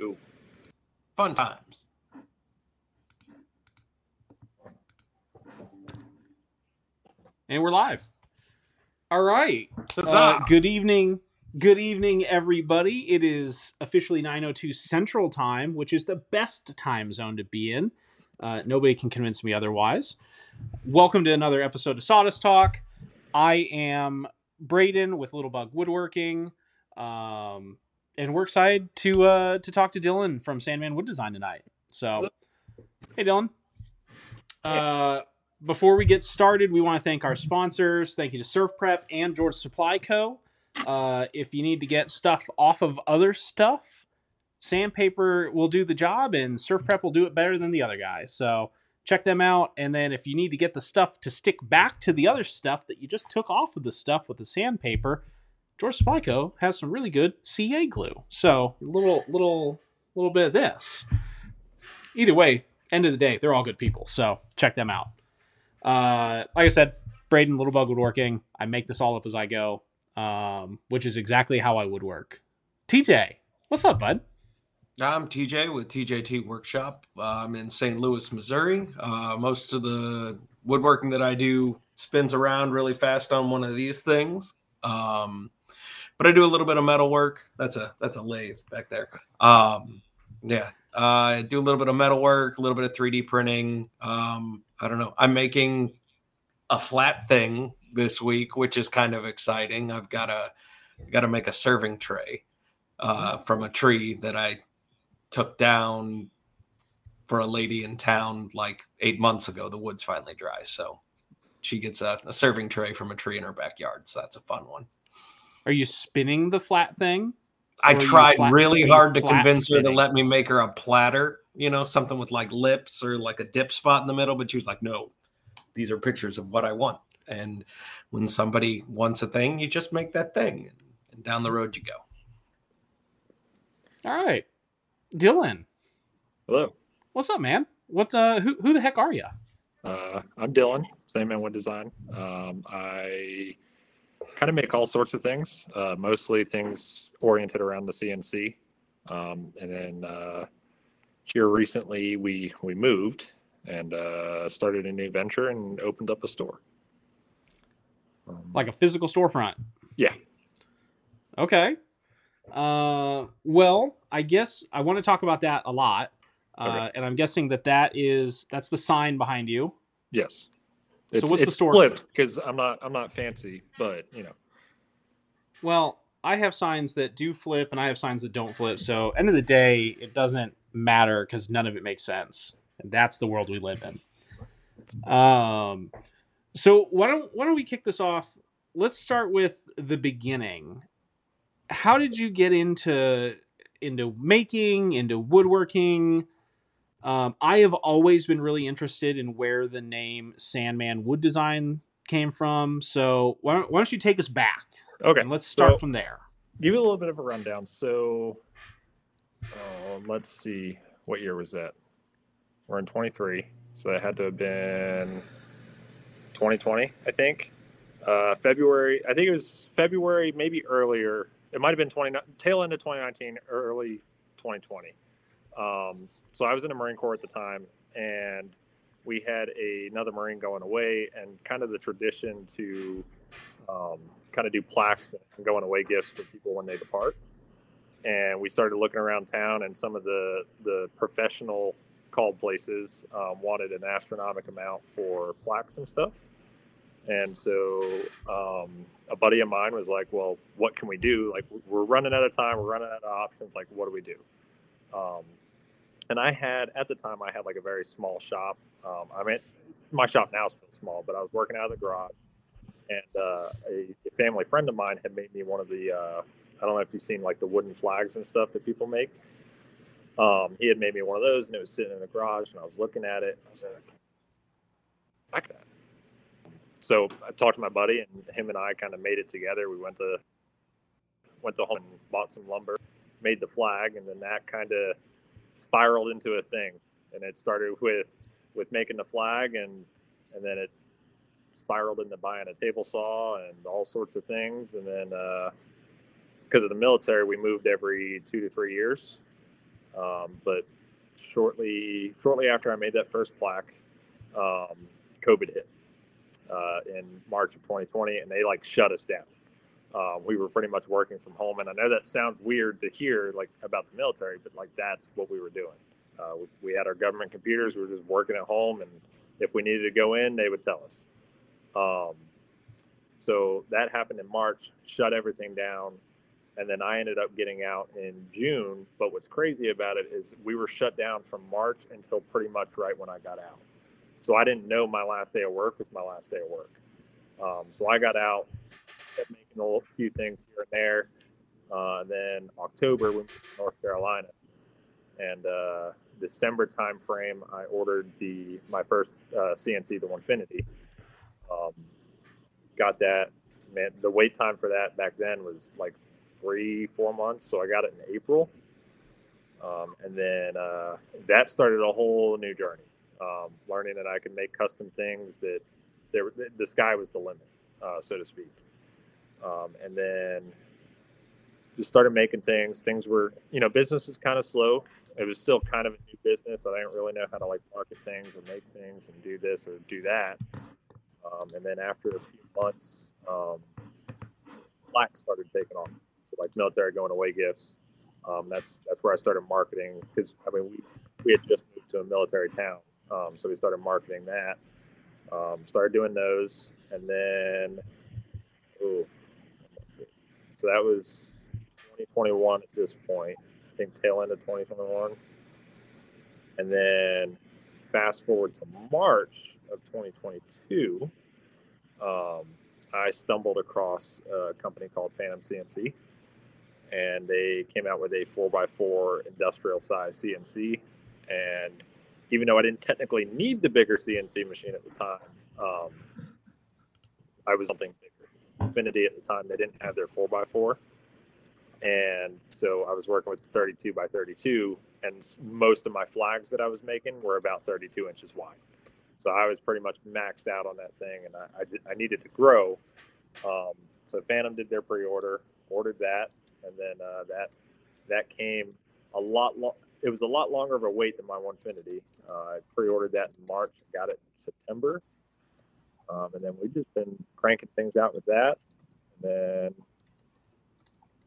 Ooh. Fun times. And we're live. All right. Uh, good evening. Good evening, everybody. It is officially 9.02 Central Time, which is the best time zone to be in. Uh, nobody can convince me otherwise. Welcome to another episode of Sawdust Talk. I am Braden with Little Bug Woodworking. Um, and we're excited to uh, to talk to Dillon from Sandman Wood Design tonight. So, hey, Dillon. Uh, before we get started, we want to thank our sponsors. Thank you to Surf Prep and George Supply Co. Uh, if you need to get stuff off of other stuff, Sandpaper will do the job, and Surf Prep will do it better than the other guys. So check them out. And then if you need to get the stuff to stick back to the other stuff that you just took off of the stuff with the sandpaper, George Supply Co. has some really good CA glue. So a little, little, little bit of this. Either way, end of the day, they're all good people. So check them out. Uh, like I said, Braden Little Bug Woodworking. I make this all up as I go, um, which is exactly how I would work. TJ, what's up, bud? I'm TJ with TJT Workshop. Uh, I'm in St. Louis, Missouri. Uh, most of the woodworking that I do spins around really fast on one of these things. Um, but I do a little bit of metal work. That's a that's a lathe back there. Um, yeah, uh, I do a little bit of metal work, a little bit of 3D printing. Um, I don't know. I'm making a flat thing this week, which is kind of exciting. I've got a got to make a serving tray uh, from a tree that I took down for a lady in town like eight months ago. The wood's finally dry, so she gets a, a serving tray from a tree in her backyard. So that's a fun one. Are you spinning the flat thing? I Or are you tried flat- really hard to flat convince her to let me make her a platter, you know, something with like lips or like a dip spot in the middle. But she was like, no, these are pictures of what I want. And when somebody wants a thing, you just make that thing and down the road you go. All right, Dillon, Hello. what's up, man? What uh, who who the heck are you? Uh, I'm Dillon, Same Man with Design. Um, I kind of make all sorts of things, uh, mostly things oriented around the CNC. Um, and then uh, here recently, we we moved and uh, started a new venture and opened up a store. Um, Like a physical storefront? Yeah. Okay. Uh, well, I guess I want to talk about that a lot. Uh, Okay. and I'm guessing that that is that's the sign behind you. yes. So what's the it's store? flipped because I'm not I'm not fancy, but you know. Well, I have signs that do flip and I have signs that don't flip. So, end of the day, it doesn't matter because none of it makes sense. And that's the world we live in. Um, so why don't why don't we kick this off? Let's start with the beginning. How did you get into into making, into woodworking? Um, I have always been really interested in where the name Sandman Wood Design came from. So why don't, why don't you take us back? Okay. And let's start so- from there. give you a little bit of a rundown. So, uh, let's see, what year was that? We're in 23, so that had to have been 2020, I think. Uh, February, I think it was February, maybe earlier. It might have been 20, tail end of 2019, early 2020. Um, so I was in the Marine Corps at the time, and we had a, another Marine going away, and kind of the tradition to um, kind of do plaques and going away gifts for people when they depart. And we started looking around town, and some of the the professional called places um, wanted an astronomical amount for plaques and stuff. And so um, a buddy of mine was like, "Well, what can we do? Like, we're running out of time. We're running out of options. Like, what do we do?" Um, and I had at the time I had like a very small shop. Um, I mean, my shop now is still small, but I was working out of the garage and uh, a, a family friend of mine had made me one of the uh, I don't know if you've seen like the wooden flags and stuff that people make. Um, he had made me one of those, and it was sitting in the garage, and I was looking at it. I was like, "I like that." So I talked to my buddy, and him and I kind of made it together. We went to went to home and bought some lumber, made the flag, and then that kind of spiraled into a thing. And it started with with making the flag, and and then it spiraled into buying a table saw and all sorts of things. And then uh, because of the military, we moved every two to three years. Um, but shortly shortly after I made that first plaque, um, COVID hit uh, in March of 2020, and they like shut us down. Uh, we were pretty much working from home, and I know that sounds weird to hear like about the military, but like that's what we were doing. Uh, we, we, had our government computers. We were just working at home, and if we needed to go in, they would tell us. Um, so that happened in March, shut everything down, and then I ended up getting out in June. But what's crazy about it is we were shut down from March until pretty much right when I got out. So I didn't know my last day of work was my last day of work. Um, so I got out, kept making a few things here and there. Uh, then October, we moved to North Carolina, and uh, December timeframe, I ordered the my first uh, CNC, the Onefinity. Um, got that. Man, the wait time for that back then was like three, four months. So I got it in April. Um, and then uh, that started a whole new journey, um, learning that I could make custom things that there, the sky was the limit, uh, so to speak. Um, and then just started making things. Things were, you know, business was kind of slow. It was still kind of a new business. I didn't really know how to like market things or make things and do this or do that. Um, and then after a few months, um, Black started taking off. So like military going away gifts. Um, that's that's where I started marketing because I mean we we had just moved to a military town, um, so we started marketing that. Um, started doing those, and then ooh, so that was 2021 at this point. I think tail end of 2021, and then fast forward to March of 2022, um, I stumbled across a company called Phantom CNC, and they came out with a 4x4 industrial size CNC. And even though I didn't technically need the bigger CNC machine at the time, um, I was something bigger. Onefinity at the time, they didn't have their 4x4. And so I was working with 32 by 32 and most of my flags that I was making were about 32 inches wide. So I was pretty much maxed out on that thing, and I, I, I needed to grow. Um, so Phantom did their pre-order, ordered that, and then uh, that that came a lot. Lo- it was a lot longer of a wait than my Onefinity. Uh, I pre-ordered that in March, got it in September, um, and then we've just been cranking things out with that. And then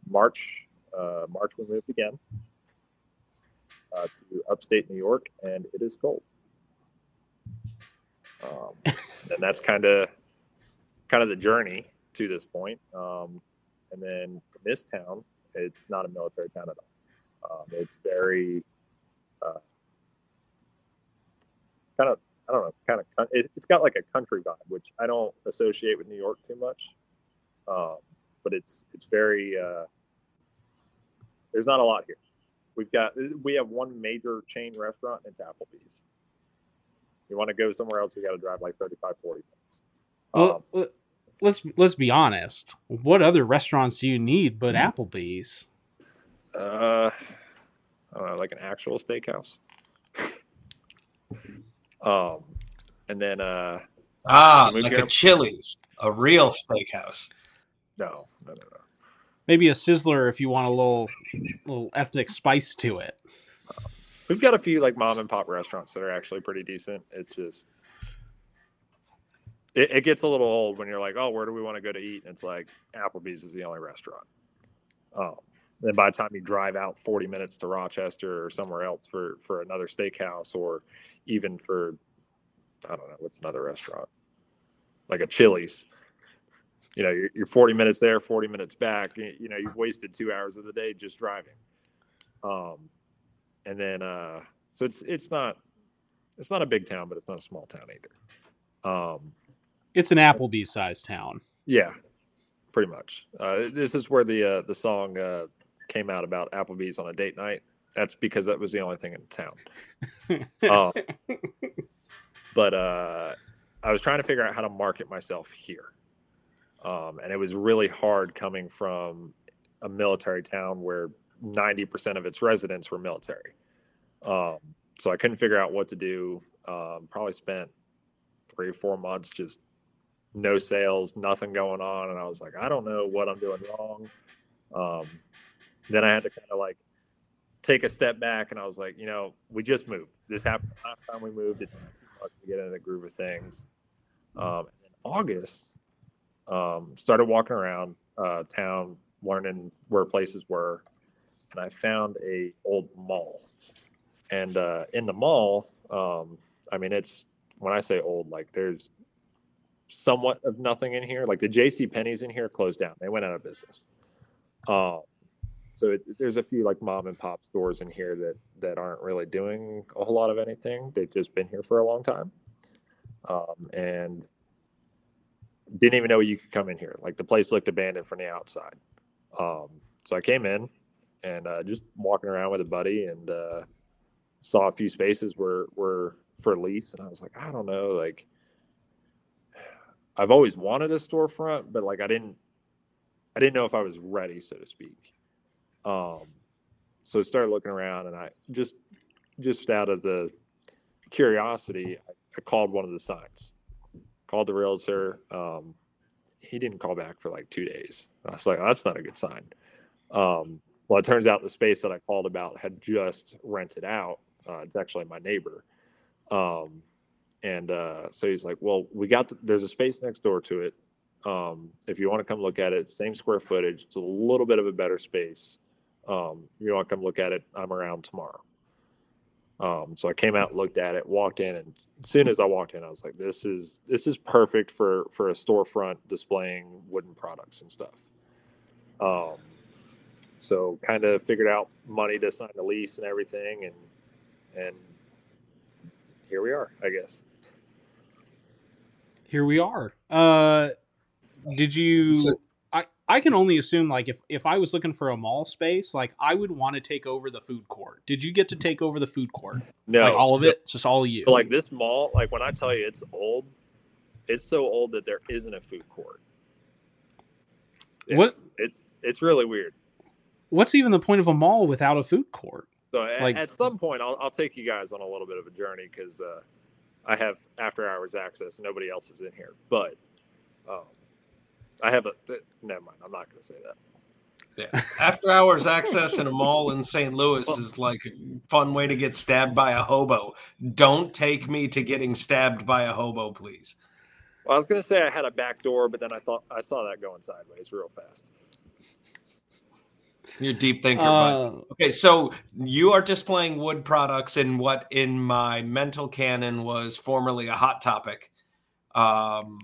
March, uh, March we moved again uh, to upstate New York, and it is cold. Um, and that's kind of kind of the journey to this point. Um, and then in this town, it's not a military town at all. Um, it's very uh, kind of I don't know, kind of it, has got like a country vibe, which I don't associate with New York too much. Um, but it's it's very uh, there's not a lot here. We've got we have one major chain restaurant. It's Applebee's. You want to go somewhere else, you got to drive like 35, 40 minutes. Well, um, let's let's be honest. What other restaurants do you need but mm-hmm. Applebee's? Uh, I don't know, like an actual steakhouse. um, and then uh, ah, like a Chili's, a real steakhouse. No, no, no, no maybe a sizzler if you want a little little ethnic spice to it. We've got a few like mom and pop restaurants that are actually pretty decent. It's just it, it gets a little old when you're like, oh, where do we want to go to eat? And it's like Applebee's is the only restaurant. Um, then by the time you drive out 40 minutes to Rochester or somewhere else for for another steakhouse or even for I don't know what's another restaurant? Like a Chili's. You know you're, you're 40 minutes there 40 minutes back you know you've wasted two hours of the day just driving. Um and then uh so it's it's not it's not a big town but it's not a small town either. Um it's an applebee sized town. Yeah pretty much. Uh this is where the uh the song uh came out about applebee's on a date night that's because that was the only thing in town uh, but uh i was trying to figure out how to market myself here um, and it was really hard coming from a military town where 90% of its residents were military. Um, so I couldn't figure out what to do. Um, probably spent three or four months just no sales, nothing going on. And I was like, I don't know what I'm doing wrong. Um, then I had to kind of like take a step back and I was like, you know, we just moved. This happened last time we moved. It took to get into the groove of things. Um, in August, um, started walking around uh, town, learning where places were, and I found a old mall. And uh, in the mall, um, I mean, it's when I say old, like there's somewhat of nothing in here. Like the J.C. Penney's in here closed down; they went out of business. Um, so it, there's a few like mom and pop stores in here that that aren't really doing a whole lot of anything. They've just been here for a long time, um, and didn't even know you could come in here. Like the place looked abandoned from the outside. Um, so I came in and uh, just walking around with a buddy and uh, saw a few spaces were were for lease, and I was like, I don't know, like I've always wanted a storefront, but like I didn't I didn't know if I was ready, so to speak. Um, so I started looking around, and I just just out of the curiosity, I, I called one of the signs, called the realtor. Um, he didn't call back for like two days. I was like, oh, that's not a good sign. Um, well, it turns out the space that I called about had just rented out. Uh, it's actually my neighbor. Um, and uh, so he's like, well, we got the, there's a space next door to it. Um, if you want to come look at it, same square footage. It's a little bit of a better space. Um, you want to come look at it? I'm around tomorrow. Um, so I came out, looked at it, walked in, and as soon as I walked in, I was like, "This is this is perfect for for a storefront displaying wooden products and stuff." Um, so kind of figured out money to sign the lease and everything, and and here we are, I guess. Here we are. Uh, did you? So- I can only assume like if if I was looking for a mall space, like I would want to take over the food court. Did you get to take over the food court? No, like all of so- it? It's just all of you. Like this mall, like when I tell you it's old, it's so old that there isn't a food court. what It's it's really weird. what's even the point of a mall without a food court? So a- Like- at some point, I'll, I'll take you guys on a little bit of a journey because uh, I have after hours access. Nobody else is in here, but um, I have a. Never mind. I'm not going to say that. Yeah. After hours access in a mall in St. Louis is like a fun way to get stabbed by a hobo. Don't take me to getting stabbed by a hobo, please. Well, I was going to say I had a back door, but then I thought I saw that going sideways real fast. You're a deep thinker. Uh, Okay, so you are displaying wood products in what in my mental canon was formerly a hot topic. Um,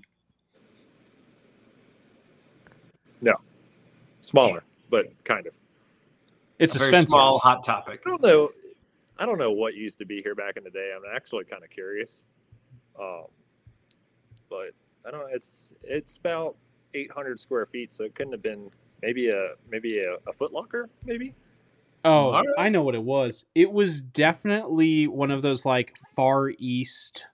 Smaller, but kind of. it's a, a very small hot topic. I don't know. I don't know what used to be here back in the day. I'm actually kind of curious. Um, but I don't. know. It's it's about 800 square feet, so it couldn't have been maybe a maybe a, a Foot Locker, maybe. Oh, I know what it was. It was definitely one of those like far east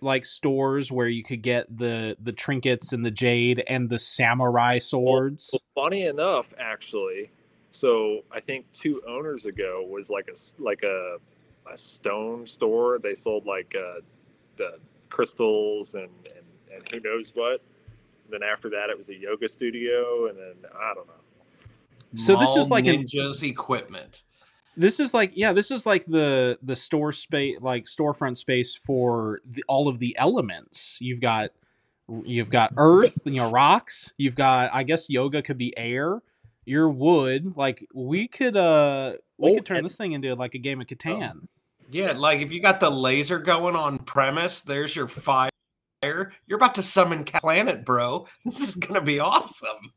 like stores where you could get the the trinkets and the jade and the samurai swords. Well, funny enough, actually, so I think two owners ago was like a s- like a a stone store. They sold like uh, the crystals and, and and who knows what. then after that, it was a yoga studio, and then I don't know. So this is Mall like an- ninjas equipment. This is like yeah, this is like the the store space like storefront space for the, all of the elements. You've got you've got earth, you know, rocks. You've got I guess yoga could be air. Your wood, like we could uh we Oh, could turn and- this thing into like a game of Catan. Yeah, like if you got the laser going on premise, there's your fire. You're about to summon Planet, bro. This is gonna be awesome.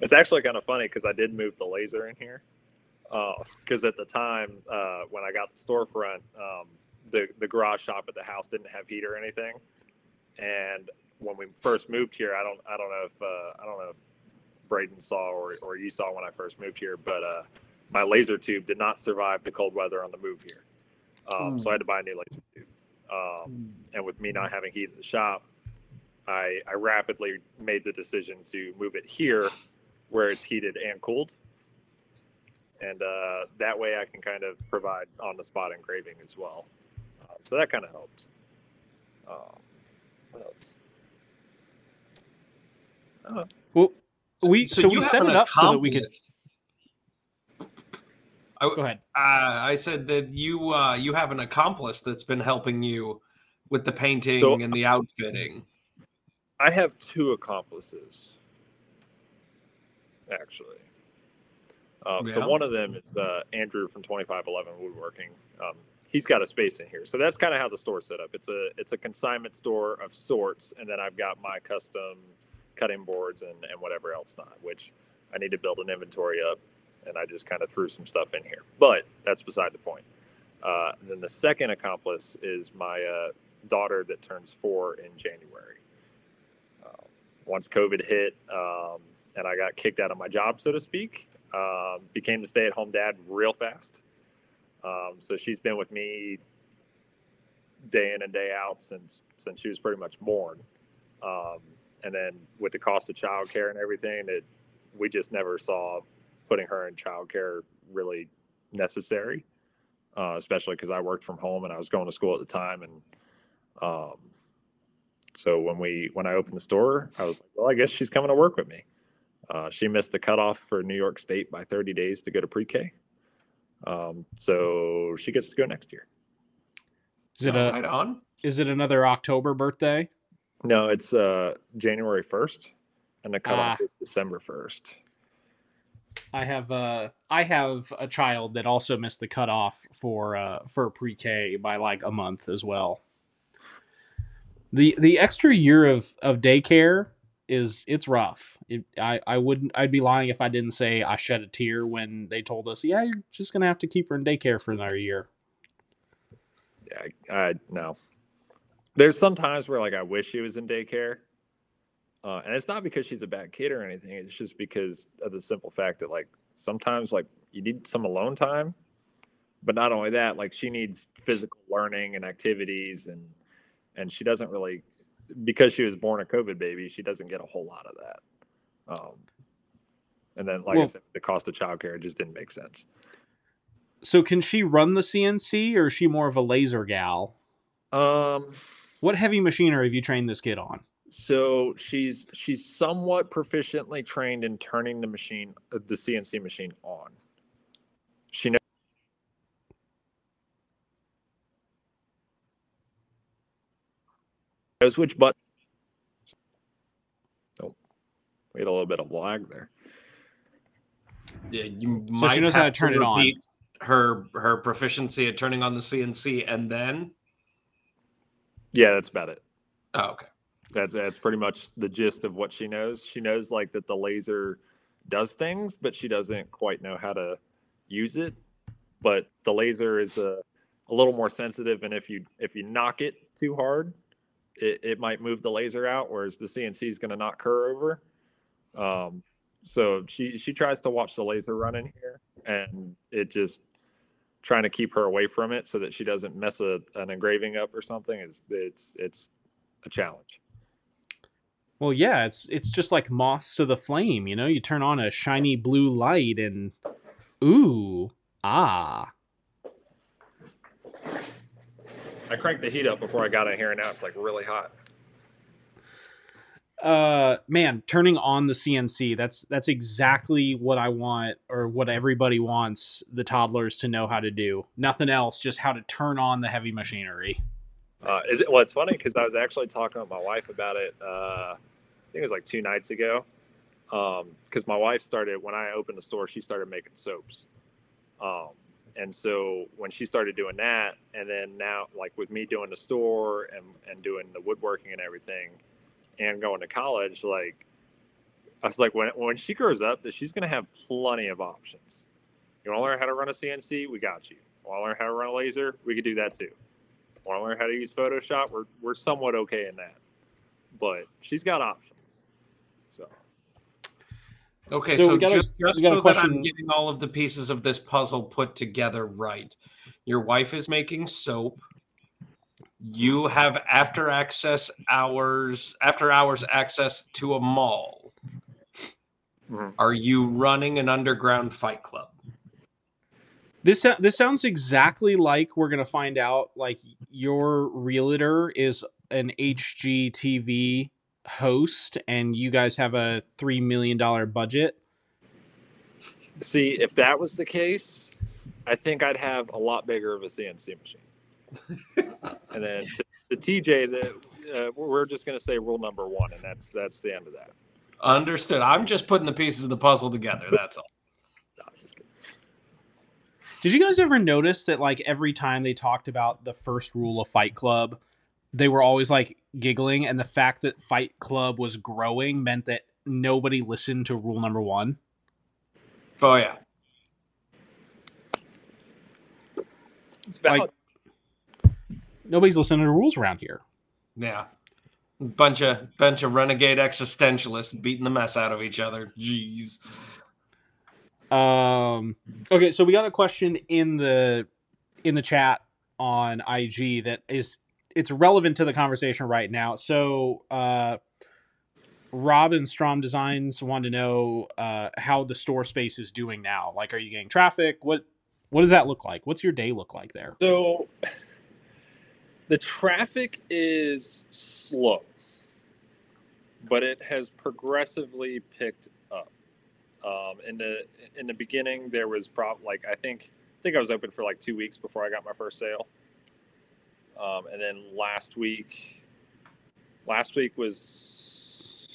It's actually kind of funny because I did move the laser in here. Because at the time uh, when I got the storefront, um, the the garage shop at the house didn't have heat or anything. And when we first moved here, I don't I don't know if uh, I don't know if Braden saw or, or you saw when I first moved here, but uh, my laser tube did not survive the cold weather on the move here. Um, so I had to buy a new laser tube. Um, and with me not having heat at the shop, I, I rapidly made the decision to move it here where it's heated and cooled. And uh, that way I can kind of provide on the spot engraving as well. Uh, so that kind of helped. Um, what else? Uh, Well, we so, we you have set it up so that we could. I, Go ahead. Uh, I said that you uh, you have an accomplice that's been helping you with the painting So- and the outfitting. I have two accomplices, actually. Um, So one of them is uh, Andrew from Twenty Five Eleven Woodworking. Um, he's got a space in here, so that's kind of how the store's set up. It's a it's a consignment store of sorts, and then I've got my custom cutting boards and, and whatever else not, which I need to build an inventory up, and I just kind of threw some stuff in here. But that's beside the point. Uh, and then the second accomplice is my uh, daughter that turns four in January. Uh, once COVID hit um, and I got kicked out of my job, so to speak, um, became the stay-at-home dad real fast. Um, so she's been with me day in and day out since since she was pretty much born. Um, and then with the cost of childcare and everything, it we just never saw putting her in childcare really necessary, uh, especially because I worked from home and I was going to school at the time. And um, so when we when I opened the store, I was like, well, I guess she's coming to work with me. Uh, she missed the cutoff for New York State by 30 days to go to pre-K. Um, so she gets to go next year. Is it a right on? is it another October birthday? No, it's uh, January 1st, and the cutoff Ah. is December 1st. I have uh I have a child that also missed the cutoff for uh for pre-K by like a month as well. The the extra year of of daycare is it's rough. It, I I wouldn't I'd be lying if I didn't say I shed a tear when they told us, yeah, you're just gonna have to keep her in daycare for another year. Yeah, I, no. There's some times where like I wish she was in daycare, uh, and it's not because she's a bad kid or anything. It's just because of the simple fact that like sometimes like you need some alone time, but not only that, like she needs physical learning and activities, and and she doesn't really because she was born a COVID baby. She doesn't get a whole lot of that. Um, and then, like I said, the cost of childcare just didn't make sense. So can she run the CNC or is she more of a laser gal? Um, What heavy machinery have you trained this kid on? So she's she's somewhat proficiently trained in turning the machine, uh, the CNC machine on. She knows. Knows which button. Oh, we had a little bit of lag there. Yeah, you So she might knows how have to turn it on. repeat Her her proficiency at turning on the CNC and then Yeah, that's about it. oh, okay. That's that's pretty much the gist of what she knows. She knows like that the laser does things, but she doesn't quite know how to use it. But the laser is a, a little more sensitive, and if you if you knock it too hard, it, it might move the laser out, whereas the CNC is going to knock her over. Um, so she she tries to watch the laser run in here, and it just trying to keep her away from it so that she doesn't mess a, an engraving up or something. Is it's it's a challenge. Well, yeah, it's it's just like moths to the flame, you know. You turn on a shiny blue light, and ooh, ah, I cranked the heat up before I got in here, and now it's like really hot. uh, man, turning on the CNC. That's that's exactly what I want, or what everybody wants the toddlers to know how to do. Nothing else, just how to turn on the heavy machinery. Uh, is it? Well, it's funny because I was actually talking with my wife about it. Uh, I think it was like two nights ago. Because my wife started when I opened the store, she started making soaps. Um, and so when she started doing that, and then now like with me doing the store and and doing the woodworking and everything, and going to college, like I was like, when when she grows up, that she's gonna have plenty of options. You want to learn how to run a CNC? We got you. Want to learn how to run a laser? We could do that too. Want to learn how to use Photoshop? We're we're somewhat okay in that, but she's got options. So Okay, So so, we got a- just, just we got a so that I'm getting all of the pieces of this puzzle put together right. Your wife is making soap. You have after access hours, after hours access to a mall. Mhm. Are you running an underground fight club? This this sounds exactly like we're gonna find out. Like your realtor is an HGTV host, and you guys have a three million dollar budget. see if that was the case, I think I'd have a lot bigger of a CNC machine. and then to, the TJ, the, uh, we're just going to say rule number one, and that's that's the end of that. Understood. I'm just putting the pieces of the puzzle together. That's all. No, I'm just kidding. Did you guys ever notice that like every time they talked about the first rule of Fight Club, they were always like giggling, and the fact that Fight Club was growing meant that nobody listened to rule number one. Oh yeah. It's valid. Like- Nobody's listening to rules around here. Yeah. Bunch of bunch of renegade existentialists beating the mess out of each other. Jeez. Um, okay, so we got a question in the in the chat on IG that is it's relevant to the conversation right now. So uh Robin Strom Designs want to know uh how the store space is doing now. Like are you getting traffic? What what does that look like? What's your day look like there? So the traffic is slow, but it has progressively picked up. Um, in the in the beginning, there was prob like I think I think I was open for like two weeks before I got my first sale, um, and then last week, last week was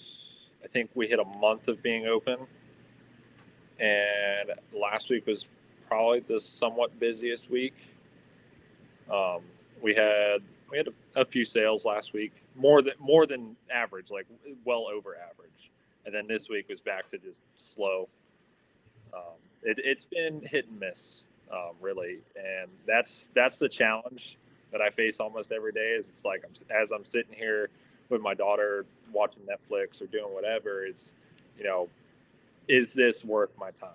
I think we hit a month of being open, and last week was probably the somewhat busiest week. Um, we had we had a, a few sales last week, more than more than average, like well over average. And then this week was back to just slow. Um, it, it's been hit and miss, um, really, and that's that's the challenge that I face almost every day. Is it's like I'm, as I'm sitting here with my daughter watching Netflix or doing whatever. It's you know, is this worth my time?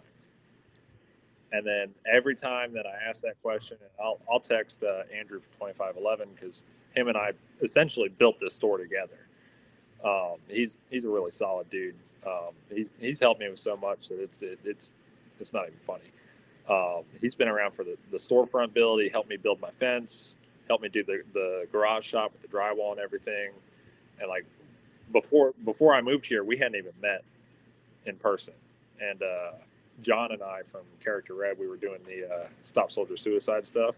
And then every time that I ask that question, I'll, I'll text uh, Andrew for 2511 because him and I essentially built this store together. Um, he's he's a really solid dude. Um, he's he's helped me with so much that it's it, it's it's not even funny. Um, he's been around for the, the storefront build. He helped me build my fence, helped me do the, the garage shop with the drywall and everything. And like before before I moved here, we hadn't even met in person. And uh, John and I from Character Red, we were doing the uh, Stop Soldier Suicide stuff,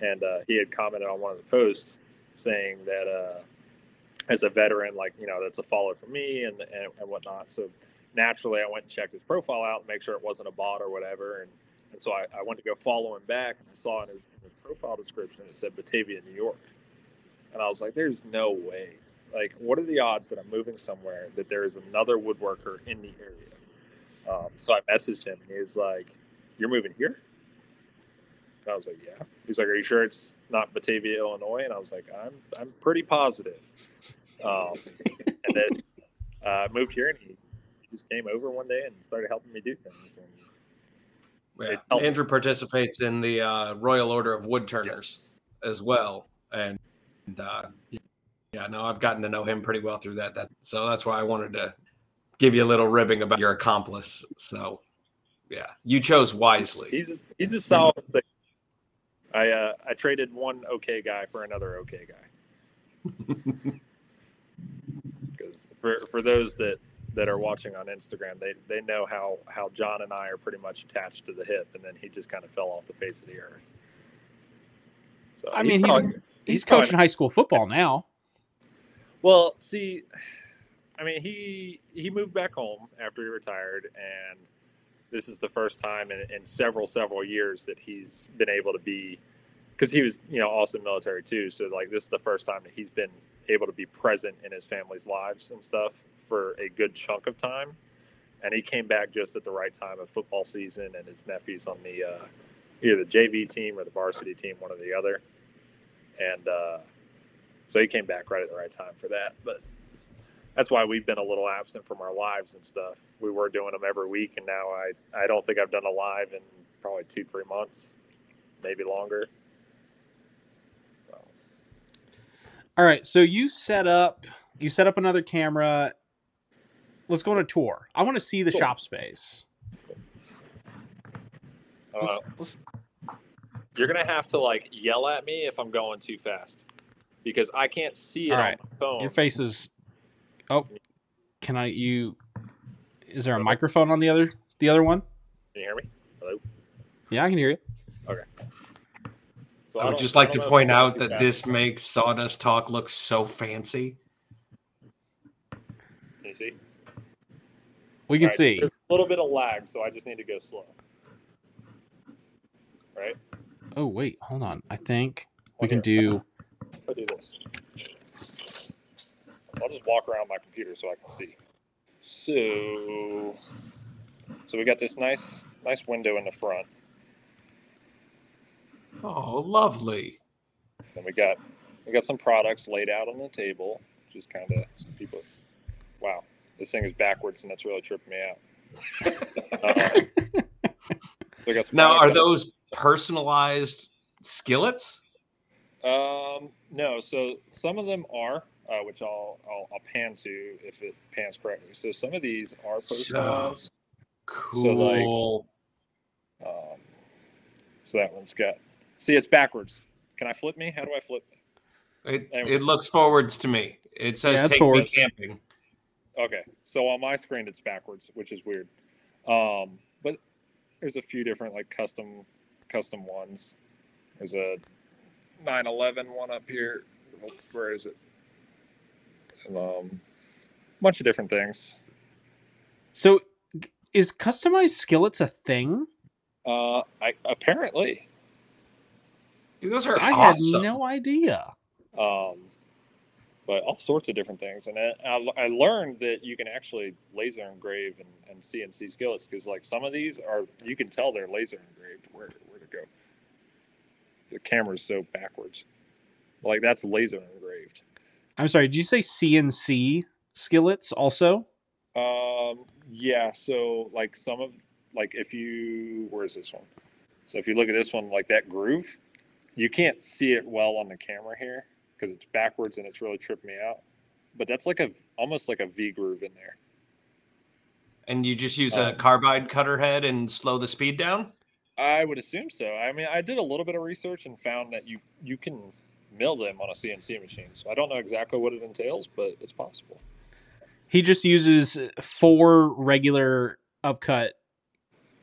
and uh, he had commented on one of the posts saying that uh, as a veteran, like you know, that's a follow for me and, and and whatnot. So naturally, I went and checked his profile out make sure it wasn't a bot or whatever, and and so I, I went to go follow him back, and I saw in his, his profile description it said Batavia, New York, and I was like, "There's no way." Like, what are the odds that I'm moving somewhere that there is another woodworker in the area? Um, so I messaged him and he was like, You're moving here? And I was like, Yeah. He's like, Are you sure it's not Batavia, Illinois? And I was like, I'm I'm pretty positive. Um, and then uh, I moved here and he just came over one day and started helping me do things. And Yeah. Andrew participates in the uh, Royal Order of Wood Turners as well, and, and uh, yeah, no, I've gotten to know him pretty well through that. That so that's why I wanted to give you a little ribbing about your accomplice. So yeah, you chose wisely. he's a, he's a solid thing. I uh, I traded one okay guy for another okay guy. because for for those that that are watching on Instagram, they they know how how John and I are pretty much attached to the hip, and then he just kind of fell off the face of the earth. So I mean, he's- probably- He's probably coaching high school football now. Well, see, I mean, he he moved back home after he retired, and this is the first time in, in several several years that he's been able to be, because he was you know also military too. So like this is the first time that he's been able to be present in his family's lives and stuff for a good chunk of time, and he came back just at the right time of football season, and his nephew's on the uh, either the JV team or the varsity team, one or the other, and. uh so he came back right at the right time for that. But that's why we've been a little absent from our lives and stuff. We were doing them every week, and now I I don't think I've done a live in probably two three months, maybe longer. All right, so you set up you set up another camera. Let's go on a tour. I want to see the Cool. shop space. uh, Let's- let's- you're gonna have to like yell at me if I'm going too fast because I can't see it All on my phone. Your face is. Oh, can I? You. Is there a microphone on the other the other one? Can you hear me? Hello. Yeah, I can hear you. Okay. So I would don't- just like to point out that fast. this makes Sawdust Talk look so fancy. Can you see? We can All right, see. There's a little bit of lag, so I just need to go slow. Right? Oh wait, hold on. I think oh, we Hold can here. do. If I do this. I'll just walk around my computer so I can see. So, so we got this nice, nice window in the front. Oh, lovely. Then we got, we got some products laid out on the table. Just kind of people. Wow, this thing is backwards and that's really tripping me out. Uh, so we got some Now, are products that- those personalized skillets? Um, no. So some of them are, uh, which I'll, I'll I'll pan to if it pans correctly. So some of these are personalized. Cool. like- Um, so that one's got. See, it's backwards. Can I flip me? How do I flip? it, Anyways. it looks forwards to me. It says Yeah, take forwards. me camping. Okay, so on my screen it's backwards, which is weird. Um, but there's a few different like custom custom ones. There's a 911 one up here. Where is it? Um, bunch of different things. So, is customized skillets a thing? Uh, I apparently. Dude, those are I awesome. had no idea. um, but all sorts of different things. And I, I, learned that you can actually laser engrave and, and CNC skillets because like some of these are you can tell they're laser engraved. Where where to go? The camera's so backwards. Like that's laser engraved. I'm sorry. Did you say CNC skillets also? Um, yeah. So like some of like if you where's this one? So if you look at this one, like that groove, you can't see it well on the camera here because it's backwards and it's really tripping me out. But that's like a almost like a V groove in there. And you just use a Um, carbide cutter head and slow the speed down? I would assume so. I mean, I did a little bit of research and found that you you can mill them on a CNC machine. So I don't know exactly what it entails, but it's possible. He just uses four regular upcut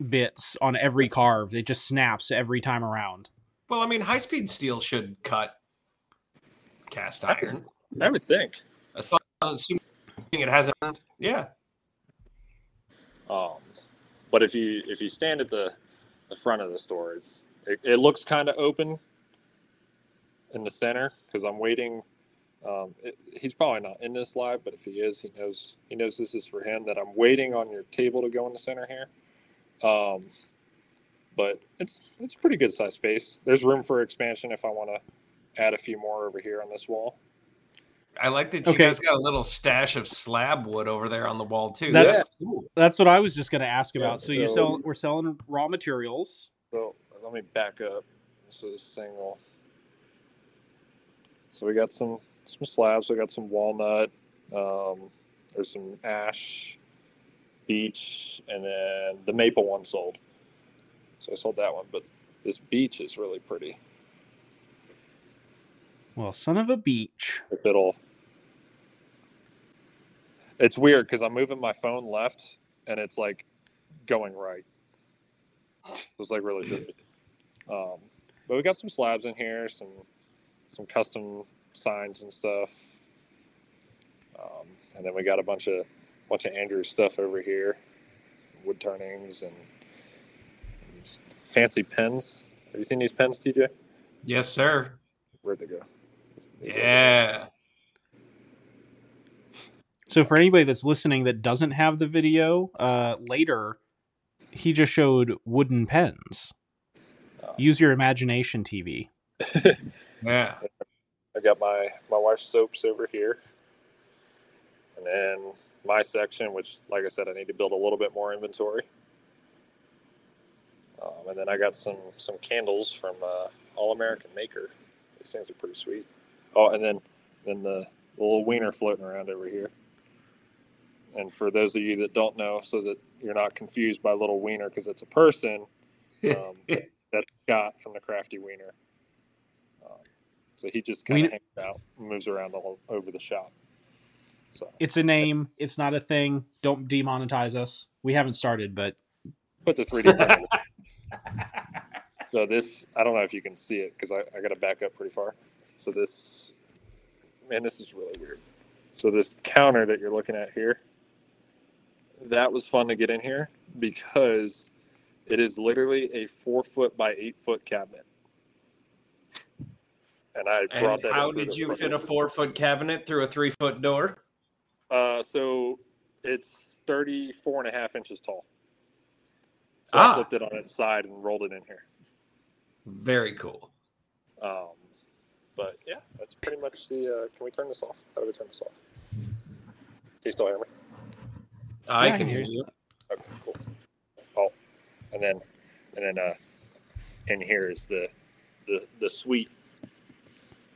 bits on every carve. It just snaps every time around. Well, I mean, high speed steel should cut cast iron. I would think. Assuming it hasn't. Yeah. Um, but if you if you stand at the the front of the store, it's it, it looks kind of open in the center because I'm waiting. Um, it, he's probably not in this live, but if he is, he knows he knows this is for him. That I'm waiting on your table to go in the center here. Um, but it's it's a pretty good size space. There's room for expansion if I want to add a few more over here on this wall. I like that you Okay. guys got a little stash of slab wood over there on the wall too. That- That's cool. That's what I was just going to ask Yeah, about. so, you so- sell we're selling raw materials. So let me back up. So this thing will. So we got some some slabs. We got some walnut. Um, there's some ash, beech, and then the maple one sold. So I sold that one, but this beech is really pretty. Well, son of a beach. If it'll. It's weird because I'm moving my phone left, and it's like going right. It was like really trippy. Um, but we got some slabs in here, some some custom signs and stuff, um, and then we got a bunch of bunch of Andrew's stuff over here, wood turnings and, and fancy pens. Have you seen these pens, TJ? Yes, sir. Where'd they go? These are- Yeah. So for anybody that's listening that doesn't have the video, uh, later he just showed wooden pens. Oh. Use your imagination, TV. Yeah. I got my my wife's soaps over here, and then my section, which, like I said, I need to build a little bit more inventory. Um, and then I got some some candles from uh, All American Maker. These things are pretty sweet. Oh, and then then the, the little wiener floating around over here. And for those of you that don't know, so that you're not confused by little wiener because it's a person, um, that's Scott from the Crafty Wiener. Um, so he just kind Wiener- of hangs out, moves around all over the shop. So It's a name. It's not a thing. Don't demonetize us. We haven't started, but put the 3D printer. So this, I don't know if you can see it because I, I got to back up pretty far. So this, man, this is really weird. So this counter that you're looking at here, that was fun to get in here because it is literally a four foot by eight foot cabinet. And I brought And that. how did you fit a four foot cabinet through a three foot door? Uh, so it's 34 and a half inches tall. So Ah. I flipped it on its side and rolled it in here. Very cool. Um, but yeah, that's pretty much the. Uh, can we turn this off? How do we turn this off? Can you still hear me? I Yeah, I can hear hear you. Okay, cool. Oh, and then, and then, uh, in here is the, the, the suite.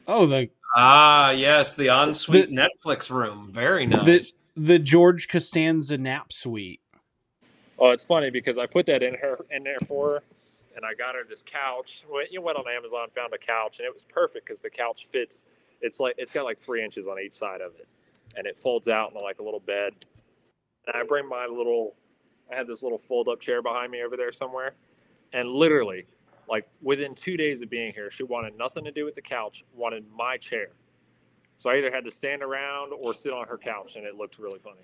Oh, the Ah, yes, the ensuite Netflix room. Very nice. the George Costanza nap suite. Oh, it's funny because I put that in her in there for her, and I got her this couch. Went, you went on Amazon, found a couch, and it was perfect because the couch fits. It's like it's got like three inches on each side of it, and it folds out into like a little bed. And I bring my little, I had this little fold up chair behind me over there somewhere, and literally, like within two days of being here, she wanted nothing to do with the couch, wanted my chair. So I either had to stand around or sit on her couch, and it looked really funny.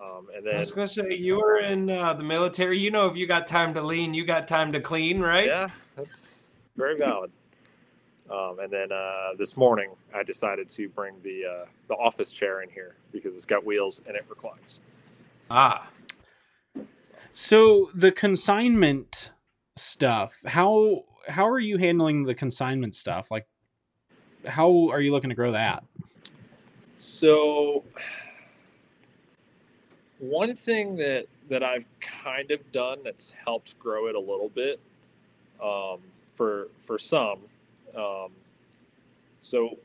Um, and then I was gonna say you were in uh, the military. You know, if you got time to lean, you got time to clean, right? Yeah, that's very valid. Um, and then uh, this morning, I decided to bring the uh, the office chair in here because it's got wheels and it reclines. Ah, So the consignment stuff, how how are you handling the consignment stuff? Like how are you looking to grow that? So, one thing that that I've kind of done that's helped grow it a little bit, um, for for some, um, so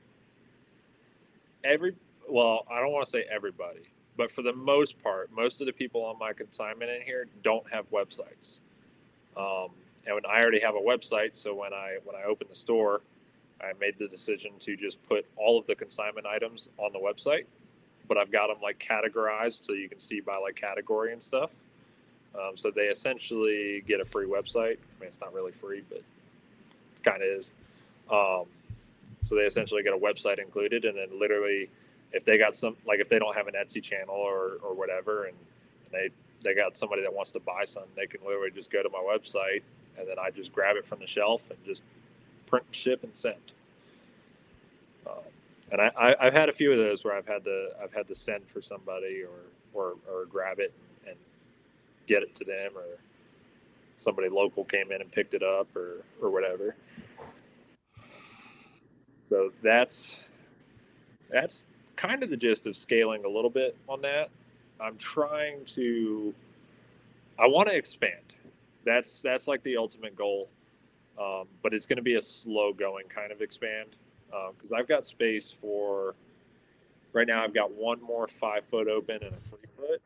every well, I don't want to say everybody, but for the most part, most of the people on my consignment in here don't have websites. Um, and when I already have a website, so when I when I open the store, I made the decision to just put all of the consignment items on the website, but I've got them like categorized so you can see by like category and stuff. Um, so they essentially get a free website. I mean, it's not really free, but kind of is. Um, so they essentially get a website included, and then literally, if they got some like if they don't have an Etsy channel or or whatever, and, and they they got somebody that wants to buy something, they can literally just go to my website, and then I just grab it from the shelf and just print, ship, and send. And I, I, I've had a few of those where I've had to I've had to send for somebody or or, or grab it and, and get it to them or somebody local came in and picked it up or or whatever. So that's that's kind of the gist of scaling a little bit on that. I'm trying to I want to expand. That's that's like the ultimate goal um, but it's going to be a slow going kind of expand because I've got space for right now. I've got one more five foot open and a three foot,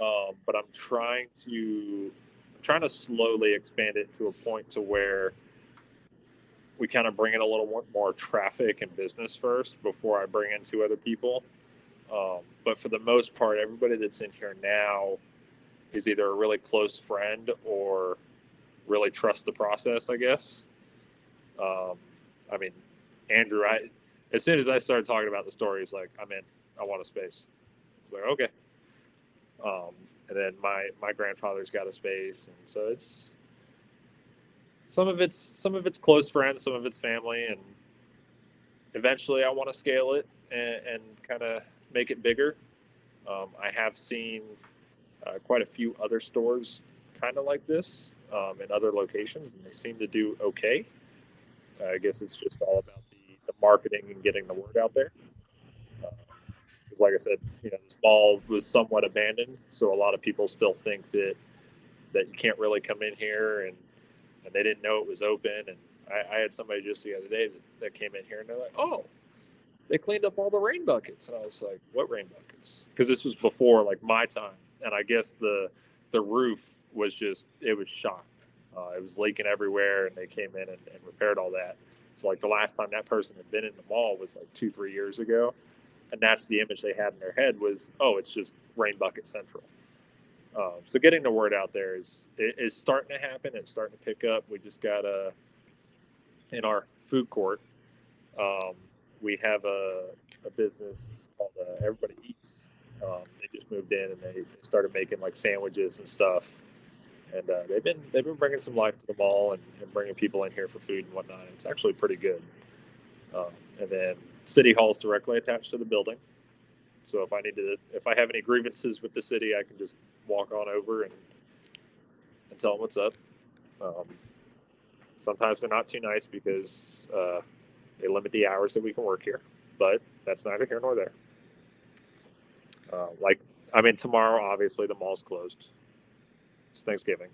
um, but I'm trying to I'm trying to slowly expand it to a point to where we kind of bring in a little more, more traffic and business first before I bring in two other people. Um, but for the most part, everybody that's in here now is either a really close friend or really trust the process, I guess. Um, I mean, Andrew, I as soon as I started talking about the story, he's like, "I'm in. I want a space." I was like, "Okay." Um, and then my my grandfather's got a space, and so it's some of it's some of it's close friends, some of it's family, and eventually I want to scale it and, and kind of make it bigger. Um, I have seen uh, quite a few other stores kind of like this um, in other locations, and they seem to do okay. I guess it's just all about marketing and getting the word out there. Because, like I said, you know, this mall was somewhat abandoned, so a lot of people still think that that you can't really come in here, and and they didn't know it was open. And I, I had somebody just the other day that, that came in here, and they're like, "Oh, they cleaned up all the rain buckets," and I was like, "What rain buckets?" Because this was before like my time, and I guess the the roof was just it was shot. Uh, it was leaking everywhere, and they came in and, and repaired all that. So like the last time that person had been in the mall was like two three years ago, and that's the image they had in their head was oh it's just rain bucket central. Um, so getting the word out there is is starting to happen. It's starting to pick up. We just got a in our food court. Um, we have a, a business called uh, Everybody Eats. Um, they just moved in and they started making like sandwiches and stuff. And uh, they've been they've been bringing some life to the mall and, and bringing people in here for food and whatnot. It's actually pretty good. Um, and then City Hall is directly attached to the building. So if I need to, if I have any grievances with the city, I can just walk on over and and tell them what's up. Um, sometimes they're not too nice because uh, they limit the hours that we can work here, but that's neither here nor there. Uh, like, I mean, tomorrow obviously the mall's closed. It's Thanksgiving,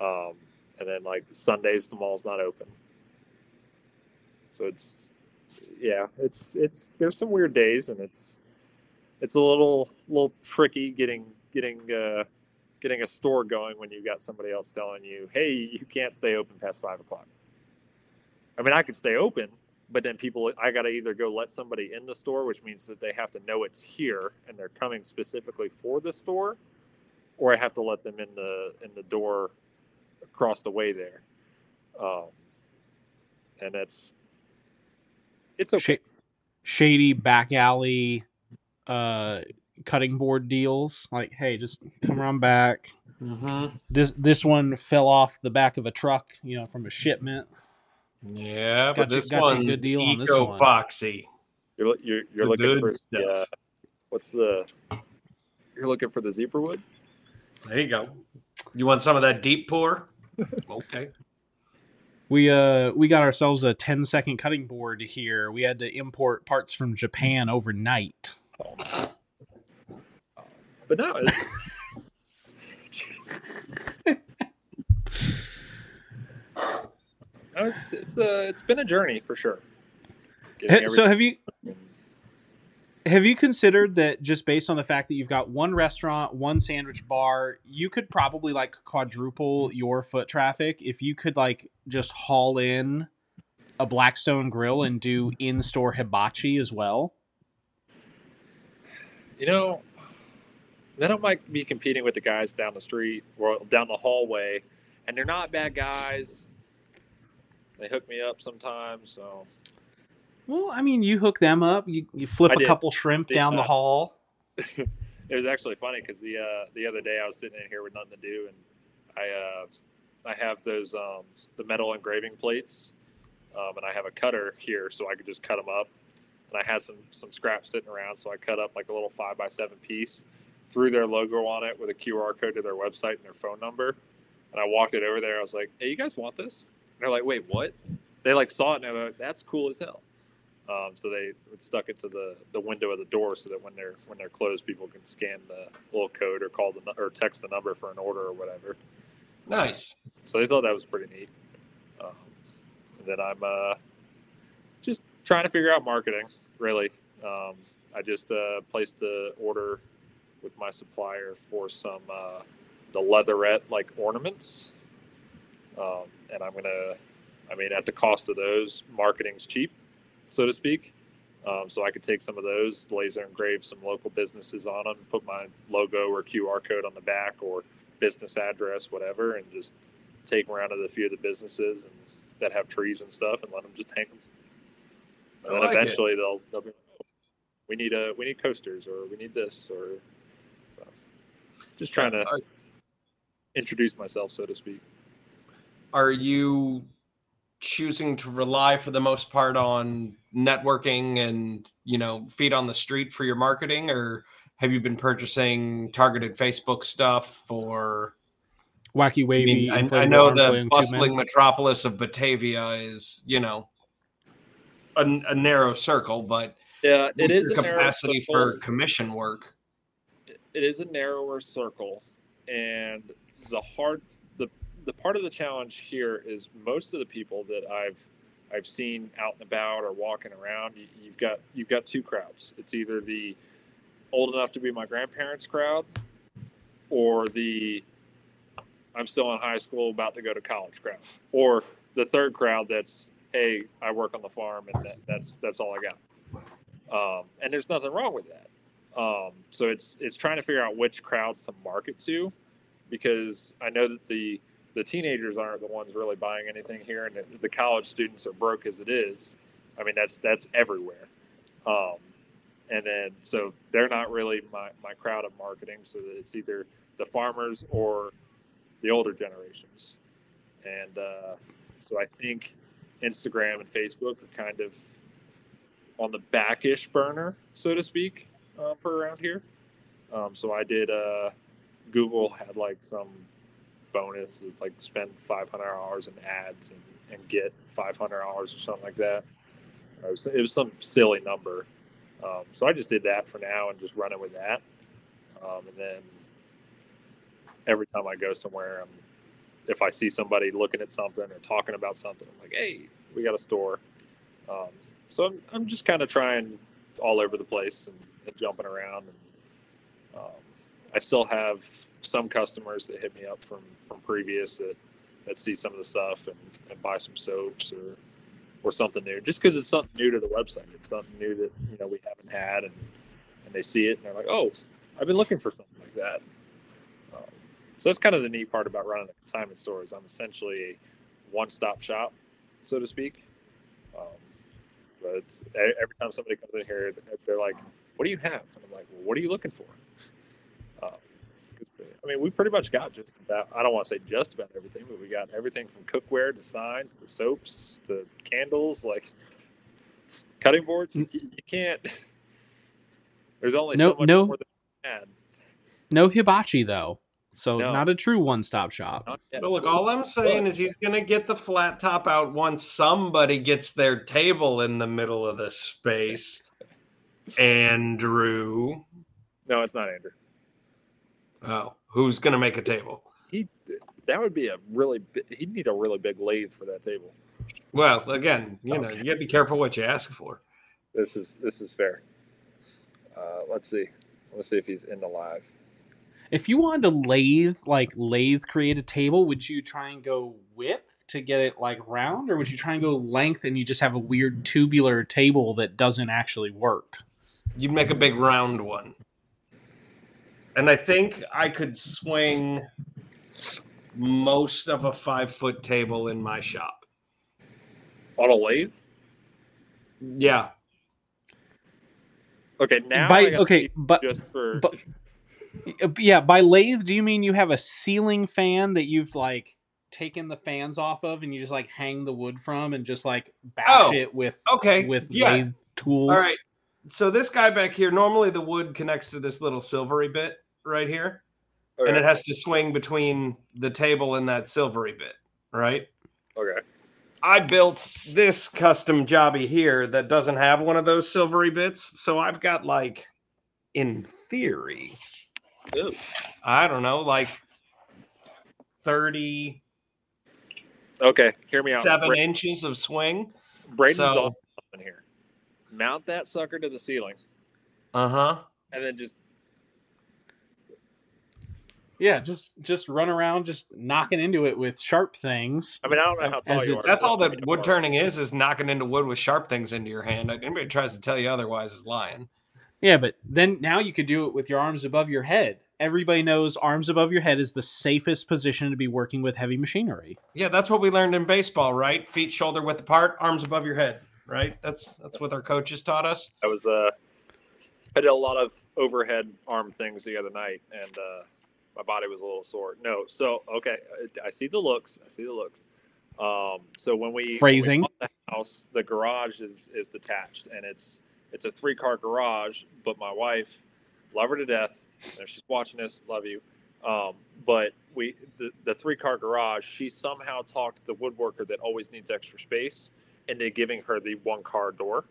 um, and then like Sundays the mall's not open. So it's yeah, it's it's there's some weird days, and it's it's a little little tricky getting getting uh, getting a store going when you've got somebody else telling you, "Hey, you can't stay open past five o'clock." I mean, I could stay open, but then people, I got to either go let somebody in the store, which means that they have to know it's here and they're coming specifically for the store, or I have to let them in the in the door across the way there. Um, and it's it's okay. Shady back alley uh cutting board deals like hey just come around back Mm-hmm. this this one fell off the back of a truck you know from a shipment Yeah, Got but you- this got you a one's good deal on this eco one. boxy. You're you're, you're looking for stuff. the, uh, what's the you're looking for the zebra wood. There you go. You want some of that deep pour? okay. we uh we got ourselves a 10 second cutting board here we had to import parts from japan overnight But no, it's no, it's it's uh, it's been a journey for sure. Getting Hey, so have you everything- have you considered that just based on the fact that you've got one restaurant one sandwich bar you could probably like quadruple your foot traffic if you could like just haul in a blackstone grill and do in-store hibachi as well you know, then I might be competing with the guys down the street or down the hallway, and they're not bad guys. They hook me up sometimes, so well i mean you hook them up you, you flip I a did. couple shrimp down the hall it was actually funny because the uh, the other day I was sitting in here with nothing to do, and I uh, I have those um, the metal engraving plates, um, and I have a cutter here, so I could just cut them up. And I had some some scraps sitting around, so I cut up like a little five by seven piece, threw their logo on it with a QR code to their website and their phone number, and I walked it over there. I was like, "Hey, you guys want this?" And they're like, "Wait, what?" They like saw it and they're like, "That's cool as hell." Um, so they stuck it to the, the window of the door so that when they're when they're closed, people can scan the little code or call the or text the number for an order or whatever. Nice. So they thought that was pretty neat. Um, and then I'm uh, just trying to figure out marketing. Really, um, I just uh, placed a order with my supplier for some uh, the leatherette like ornaments, um, and I'm gonna. I mean, at the cost of those, marketing's cheap, so to speak. Um, so I could take some of those, laser engrave some local businesses on them, put my logo or QR code on the back or business address, whatever, and just take them around to the few of the businesses and that have trees and stuff, and let them just hang them. And I then like it. eventually they'll they'll be, oh, we need a we need coasters or we need this or so. Just trying to introduce myself, so to speak. are you choosing to rely for the most part on networking and you know feet on the street for your marketing, or have you been purchasing targeted Facebook stuff or? wacky I, wavy mean, I, I know the bustling metropolis of Batavia is, you know, a, a narrow circle, but Yeah, it what's is your a capacity for commission work. it is a narrower circle and the hard the the part of the challenge here is most of the people that i've i've seen out and about or walking around you, you've got you've got two crowds. It's either the old enough to be my grandparents crowd or the i'm still in high school about to go to college crowd. Or the third crowd that's hey i work on the farm and that, that's that's all i got. Um, and there's nothing wrong with that. Um, so it's it's trying to figure out which crowds to market to, because I know that the the teenagers aren't the ones really buying anything here, and the, college students are broke as it is. I mean, that's that's everywhere. Um, and then so they're not really my, my crowd of marketing. So it's either the farmers or the older generations. And uh, so I think Instagram and Facebook are kind of on the backish burner, so to speak, uh, for around here. Um, so I did. Uh, Google had like some bonus, of like spend five hundred dollars in ads and, and get five hundred dollars or something like that. It was, it was some silly number. Um, so I just did that for now and just run it with that. Um, and then every time I go somewhere, I'm, if I see somebody looking at something or talking about something, I'm like, hey, we got a store. Um, so I'm, I'm just kind of trying all over the place and, and jumping around. And um, I still have some customers that hit me up from, from previous that, that see some of the stuff and, and buy some soaps or, or something new, just because it's something new to the website. It's something new that you know we haven't had, and and they see it and they're like, "Oh, I've been looking for something like that." Um, so that's kind of the neat part about running a consignment store is I'm essentially a one-stop shop, so to speak. Um, it's every time somebody comes in here, they're like, "What do you have?" And I'm like, well, "What are you looking for?" I mean, we pretty much got just about, I don't want to say just about everything, but we got everything from cookware to signs to soaps to candles, like cutting boards. You, you can't, there's only no, so much no, more than add. No hibachi, though. So No. not a true one stop shop. But look, all I'm saying is he's going to get the flat top out once somebody gets their table in the middle of the space. Andrew. No, it's not Andrew. Oh, who's going to make a table? He, that would be a really, bi- he'd need a really big lathe for that table. Well, again, you know, you got to be careful what you ask for. This is, this is fair. Uh, let's see. Let's see if he's in the live. If you wanted to lathe, like lathe create a table, would you try and go width to get it like round, or would you try and go length and you just have a weird tubular table that doesn't actually work? You'd make a big round one. And I think I could swing most of a five foot table in my shop. On a lathe? Yeah. Okay, now by okay, but just for but- yeah, by lathe, do you mean you have a ceiling fan that you've like taken the fans off of and you just like hang the wood from and just like bash Oh, it with Okay. with yeah. lathe tools? All right. So this guy back here, normally the wood connects to this little silvery bit right here, and it has to swing between the table and that silvery bit, right? okay. I built this custom jobby here that doesn't have one of those silvery bits, so I've got like, in theory, Ooh. I don't know, like thirty. Okay, hear me out. Bra- inches of swing. Braden's so- on something here. Mount that sucker to the ceiling, Uh huh. and then just Yeah, just just run around just knocking into it with sharp things. I mean, I don't know how tall As you are. That's so all that wood more. turning is, is knocking into wood with sharp things into your hand. Anybody tries to tell you otherwise is lying. Yeah, but then now you could do it with your arms above your head. Everybody knows arms above your head is the safest position to be working with heavy machinery. Yeah, that's what we learned in baseball, right? Feet shoulder width apart, arms above your head, right? That's that's what our coaches taught us. I was uh, I did a lot of overhead arm things the other night, and uh, my body was a little sore. No, so okay, I I see the looks. I see the looks. Um, so when we when we Phrasing. the house, the garage is is detached, and it's it's a three car garage. But my wife, love her to death. And if she's watching this, love you. Um, but we the, the three car garage, she somehow talked the woodworker that always needs extra space into giving her the one car door.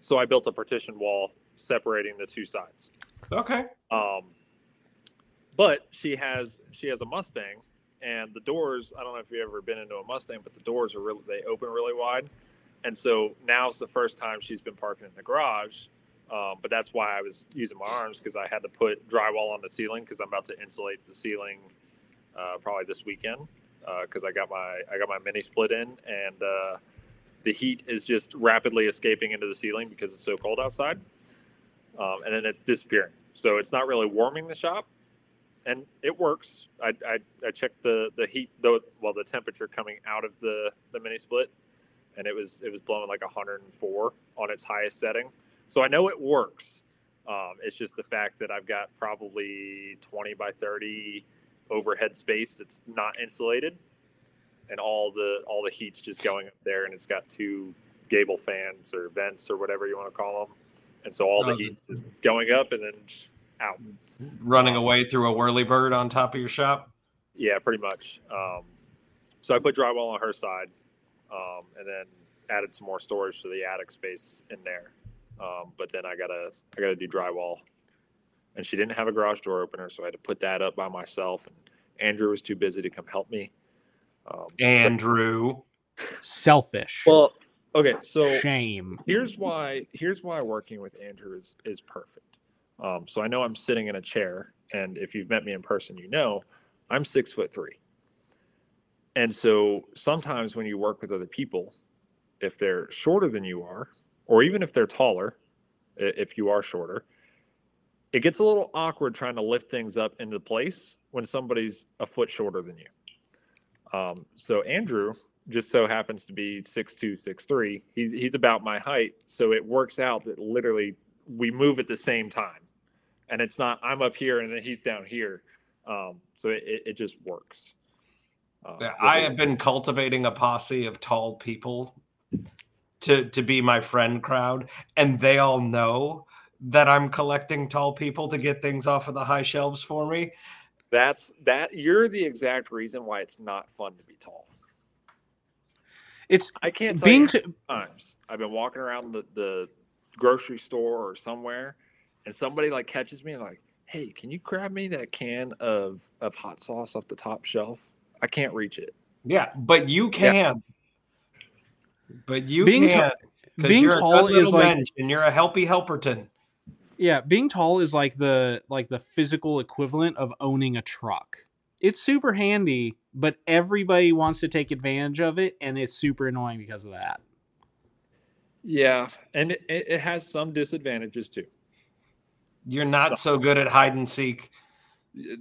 So I built a partition wall separating the two sides. Okay. Um, but she has she has a Mustang, and the doors. I don't know if you've ever been into a Mustang, but the doors are really they open really wide, and so now's the first time she's been parking in the garage. Um, but that's why I was using my arms because I had to put drywall on the ceiling because I'm about to insulate the ceiling uh, probably this weekend because I got my I got my mini split in and uh, the heat is just rapidly escaping into the ceiling because it's so cold outside. um, and then it's disappearing. So it's not really warming the shop, and it works. I, I, I checked the the heat though, well the temperature coming out of the the mini split, and it was it was blowing like 104 on its highest setting. So I know it works. Um, it's just the fact that I've got probably 20 by 30 overhead space that's not insulated, and all the all the heat's just going up there, and it's got two gable fans or vents or whatever you want to call them, and so all the Oh, heat is going up and then out. Running away through a whirly bird on top of your shop. Yeah, pretty much. Um, so I put drywall on her side, um, and then added some more storage to the attic space in there. Um, but then I gotta I gotta do drywall, and she didn't have a garage door opener, so I had to put that up by myself. And Andrew was too busy to come help me. Um, so- Andrew. Selfish. well, okay, so Shame. here's why here's why working with Andrew is is perfect. Um, so I know I'm sitting in a chair, and if you've met me in person, you know I'm six foot three. And so sometimes when you work with other people, if they're shorter than you are, or even if they're taller, if you are shorter, it gets a little awkward trying to lift things up into place when somebody's a foot shorter than you. Um, so Andrew just so happens to be six two, six three. He's he's about my height, so it works out that literally we move at the same time, and it's not I'm up here and then he's down here. Um, so it, it, it just works. Um, Yeah, I have been cultivating a posse of tall people to to be my friend crowd, and they all know that I'm collecting tall people to get things off of the high shelves for me. that's that you're the exact reason why it's not fun to be tall. It's I can't tell being you to, how many times I've been walking around the, the grocery store or somewhere, and somebody like catches me and like, "Hey, can you grab me that can of of hot sauce off the top shelf? I can't reach it." Yeah, but you Yeah. can. But you Being can. ta- 'cause being you're a tall good is little like- and you're a helpy helperton. yeah, being tall is like the like the physical equivalent of owning a truck. It's super handy, but everybody wants to take advantage of it, and it's super annoying because of that. Yeah, and it, it it has some disadvantages too. You're not so good at hide and seek.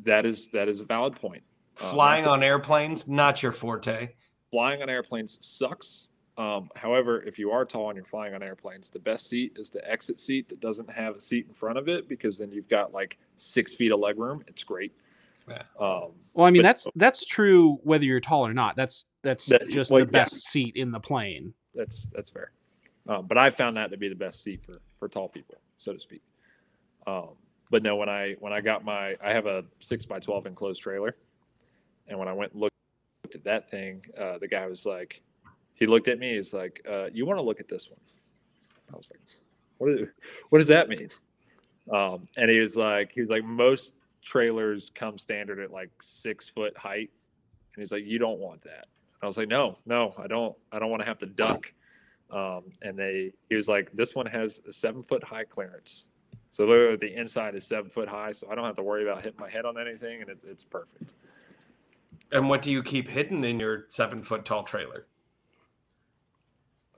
That is that is a valid point. Um, Flying that's a- on airplanes, not your forte. flying on airplanes sucks. Um, however, if you are tall and you're flying on airplanes, the best seat is the exit seat that doesn't have a seat in front of it because then you've got like six feet of leg room. It's great. Yeah. Um, Well, I mean But- that's that's true whether you're tall or not. That's that's That- just well, the yeah. best seat in the plane. that's that's fair. Um, but I found that to be the best seat for for tall people, so to speak. Um, but no, when I when I got my, I have a six by twelve enclosed trailer, and when I went and looked at that thing, uh, the guy was like, he looked at me, he's like, uh, "You want to look at this one?" I was like, "What? Is, what does that mean?" Um, and he was like, he was like, most trailers come standard at like six foot height, and he's like, "You don't want that." I was like, "No, no, I don't. I don't want to have to duck." Um, and they, he was like, "This one has a seven foot high clearance, so literally the inside is seven foot high, so I don't have to worry about hitting my head on anything, and it, it's perfect." And what do you keep hidden in your seven foot tall trailer?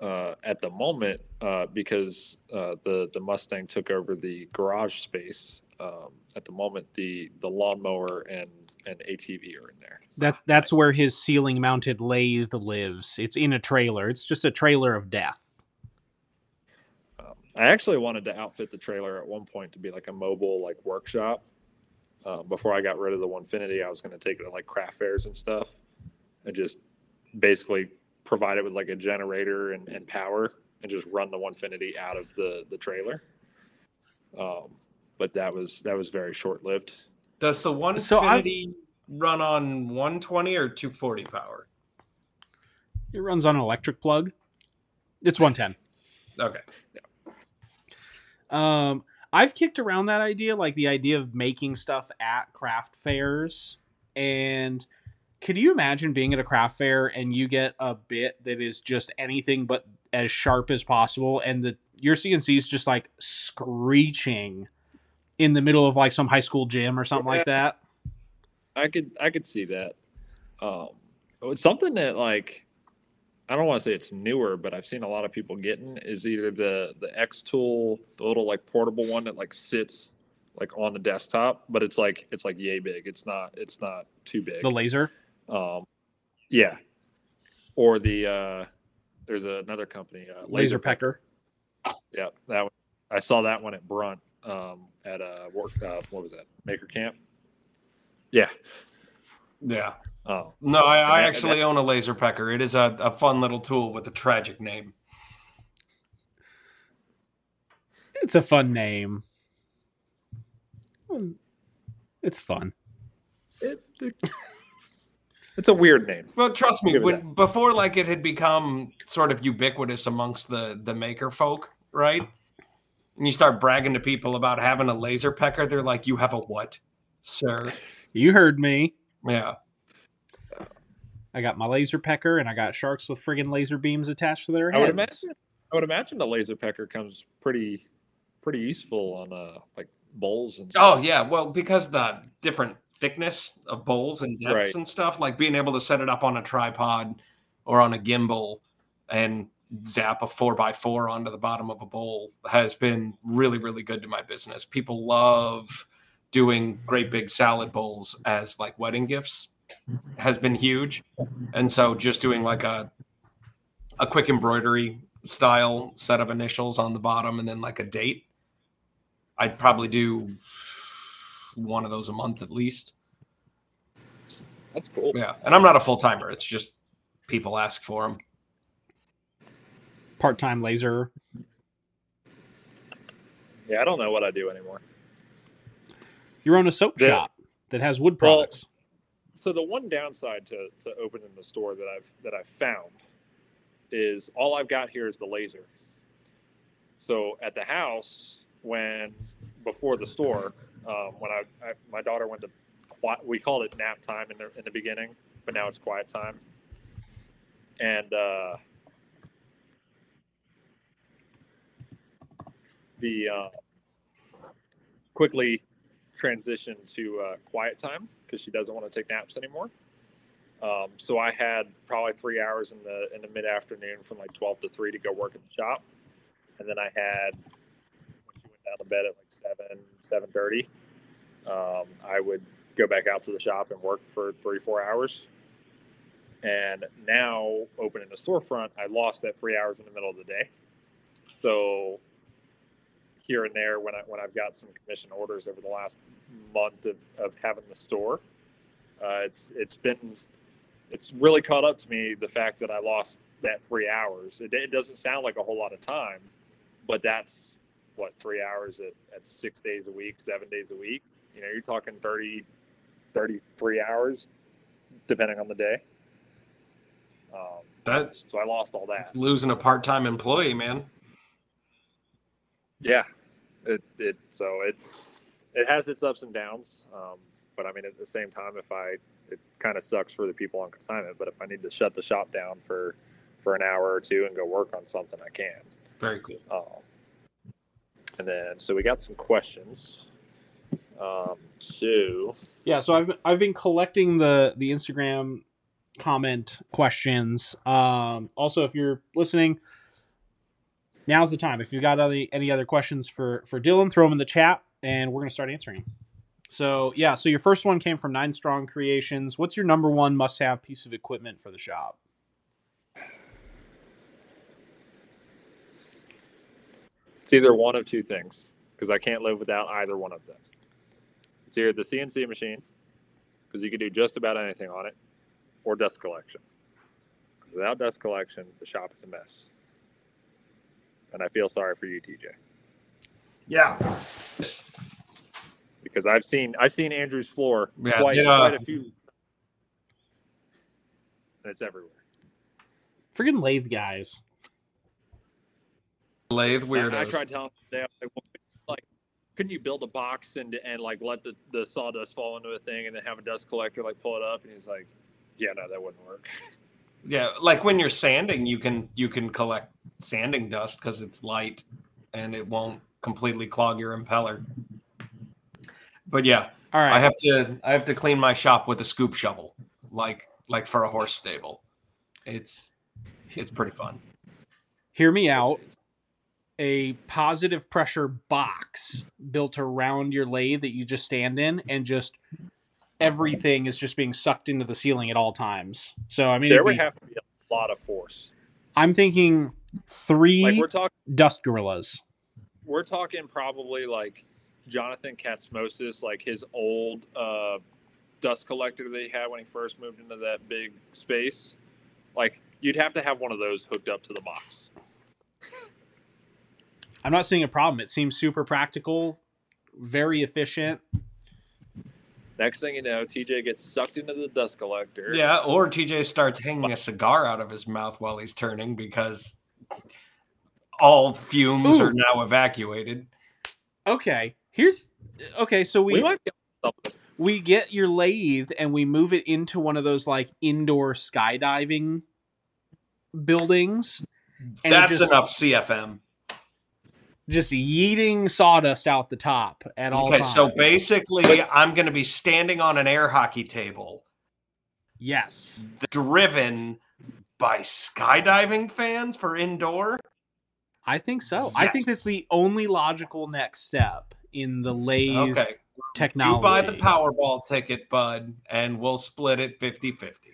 uh, at the moment uh, because uh, the the Mustang took over the garage space. Um, at the moment, the the lawnmower and and ATV are in there. That that's where his ceiling mounted lathe lives. It's in a trailer. It's just a trailer of death. I actually wanted to outfit the trailer at one point to be like a mobile like workshop. Uh, before I got rid of the Onefinity, I was going to take it to like craft fairs and stuff, and just basically provide it with like a generator and, and power, and just run the Onefinity out of the the trailer. Um, but that was that was very short lived. Does the one So I've- Infinity run on 120 or 240 power? It runs on an electric plug. It's 110. Okay. Um, I've kicked around that idea, like the idea of making stuff at craft fairs. And could you imagine being at a craft fair and you get a bit that is just anything but as sharp as possible, and the your CNC is just like screeching in the middle of like some high school gym or something like that? I could I could see that. Um, it's something that like I don't want to say it's newer, but I've seen a lot of people getting is either the the xTool, the little like portable one that like sits like on the desktop, but it's like it's like yay big. It's not it's not too big. The laser. Um, yeah. Or the uh, there's another company, uh, Laser Pecker. Yeah, that one. I saw that one at Brunt um, at a work. Uh, what was that? Maker Camp. Yeah. Yeah. Oh, No, I, I actually own a laser pecker. It is a, a fun little tool with a tragic name. It's a fun name. Um, it's fun. it, it- it's a weird name. Well, trust me, when before like it had become sort of ubiquitous amongst the the maker folk, right? And you start bragging to people about having a laser pecker, they're like, "You have a what, sir?" You heard me. Yeah, I got my laser pecker, and I got sharks with friggin' laser beams attached to their heads. I would heads. imagine. I would imagine the laser pecker comes pretty pretty useful on uh like bowls and. Stuff. Oh yeah, well because the different thickness of bowls and depths Right. and stuff, like being able to set it up on a tripod or on a gimbal and zap a four by four onto the bottom of a bowl has been really, really good to my business. People love doing great big salad bowls as like wedding gifts has been huge. And so just doing like a a quick embroidery style set of initials on the bottom and then like a date. I'd probably do one of those a month at least. that's cool. Yeah, and I'm not a full timer. It's just people ask for them. Part-time laser. Yeah, I don't know what I do anymore. You own a soap The- shop that has wood Well, products. So the one downside to to opening the store that I've that I've found is all I've got here is the laser. So at the house, when before the store, um, when I, I my daughter went to we called it nap time in the in the beginning, but now it's quiet time, and uh, the uh, quickly transitioned to uh, quiet time because she doesn't want to take naps anymore. Um, so I had probably three hours in the in the mid afternoon from like twelve to three to go work in the shop, and then I had when she went down to bed at like seven seven thirty, um, I would go back out to the shop and work for three four hours. And now opening the storefront, I lost that three hours in the middle of the day. So here and there when I when I've got some commission orders over the last month of, of having the store. Uh, it's it's been it's really caught up to me the fact that I lost that three hours. It, it doesn't sound like a whole lot of time, but that's what three hours at, at six days a week, seven days a week. You know, you're talking 30, 33 hours, depending on the day. Um, That's so I lost all that. losing a part time employee, man. Yeah, it it so it it has its ups and downs. Um, but I mean, at the same time, if I it kind of sucks for the people on consignment, but if I need to shut the shop down for for an hour or two and go work on something, I can. Very cool. Um, and then so we got some questions. Um, so Yeah, so I've I've been collecting the the Instagram comment questions. Um, also, if you're listening, now's the time. If you've got any any other questions for for Dillon, throw them in the chat, and we're gonna start answering. 'em. So yeah, so your first one came from Nine Strong Creations. What's your number one must have piece of equipment for the shop? it's either one of two things because I can't live without either one of them. It's either the CNC machine because you can do just about anything on it, or dust collection. Without dust collection, the shop is a mess. And I feel sorry for you, TJ, Yeah. because I've seen I've seen Andrew's floor Yeah, quite, yeah. quite a few, it's everywhere. Friggin' lathe guys. Lathe I- weirdos. I, tried telling him today, I was like, like, couldn't you build a box and and like let the, the sawdust fall into a thing and then have a dust collector like pull it up? And he's like, yeah, no, that wouldn't work. Yeah, like when you're sanding, you can you can collect sanding dust because it's light and it won't completely clog your impeller. But yeah, All right. I have to I have to clean my shop with a scoop shovel, like like for a horse stable. It's it's pretty fun. Hear me out. A positive pressure box built around your lathe that you just stand in, and just everything is just being sucked into the ceiling at all times. So I mean, There would be- have to be a lot of force. I'm thinking three Like we're talking, dust gorillas. we're talking probably like Jonathan Katz-Moses's, like his old uh, dust collector that he had when he first moved into that big space. Like you'd have to have one of those hooked up to the box. I'm not seeing a problem. It seems super practical, very efficient. Next thing you know, TJ gets sucked into the dust collector. Yeah, or TJ starts hanging a cigar out of his mouth while he's turning because all fumes Ooh. are now evacuated. Okay, here's okay. So we, we might be on something. we get your lathe and we move it into one of those like indoor skydiving buildings, That's just- enough CFM. Just yeeting sawdust out the top at all Okay, times. so basically, I'm going to be standing on an air hockey table, yes, driven by skydiving fans for indoor. I think so. I think that's the only logical next step in the lathe Okay, technology. you buy the Powerball ticket, bud, and we'll split it 50 50.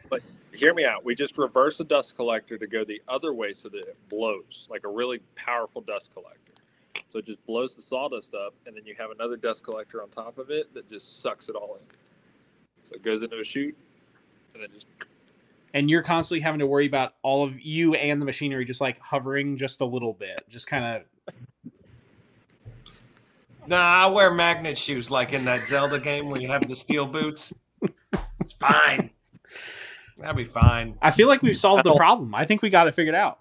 Hear me out. We just reverse the dust collector to go the other way so that it blows like a really powerful dust collector. So it just blows the sawdust up, and then you have another dust collector on top of it that just sucks it all in. So it goes into a chute, and then just and you're constantly having to worry about all of you and the machinery just like hovering just a little bit, just kind of Nah, I wear magnet shoes like in that Zelda game where you have the steel boots. It's fine. That'll be fine. I feel like we've solved the problem. I think we got it figured out.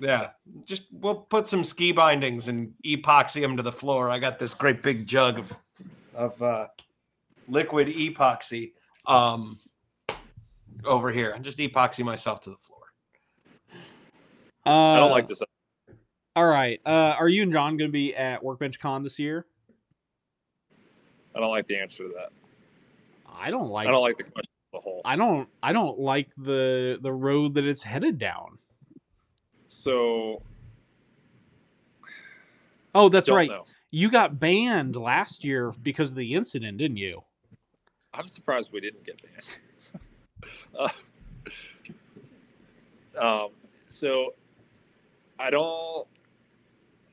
Yeah, just we'll put some ski bindings and epoxy them to the floor. I got this great big jug of of uh, liquid epoxy um, over here. I just epoxy myself to the floor. Uh, I don't like this. All right. Uh, are you and John going to be at Workbench Con this year? I don't like the answer to that. I don't like. I don't like the question as a whole. I don't. I don't like the the road that it's headed down. So Oh, that's right. know. You got banned last year because of the incident, didn't you? I'm surprised we didn't get banned. uh, um, so I don't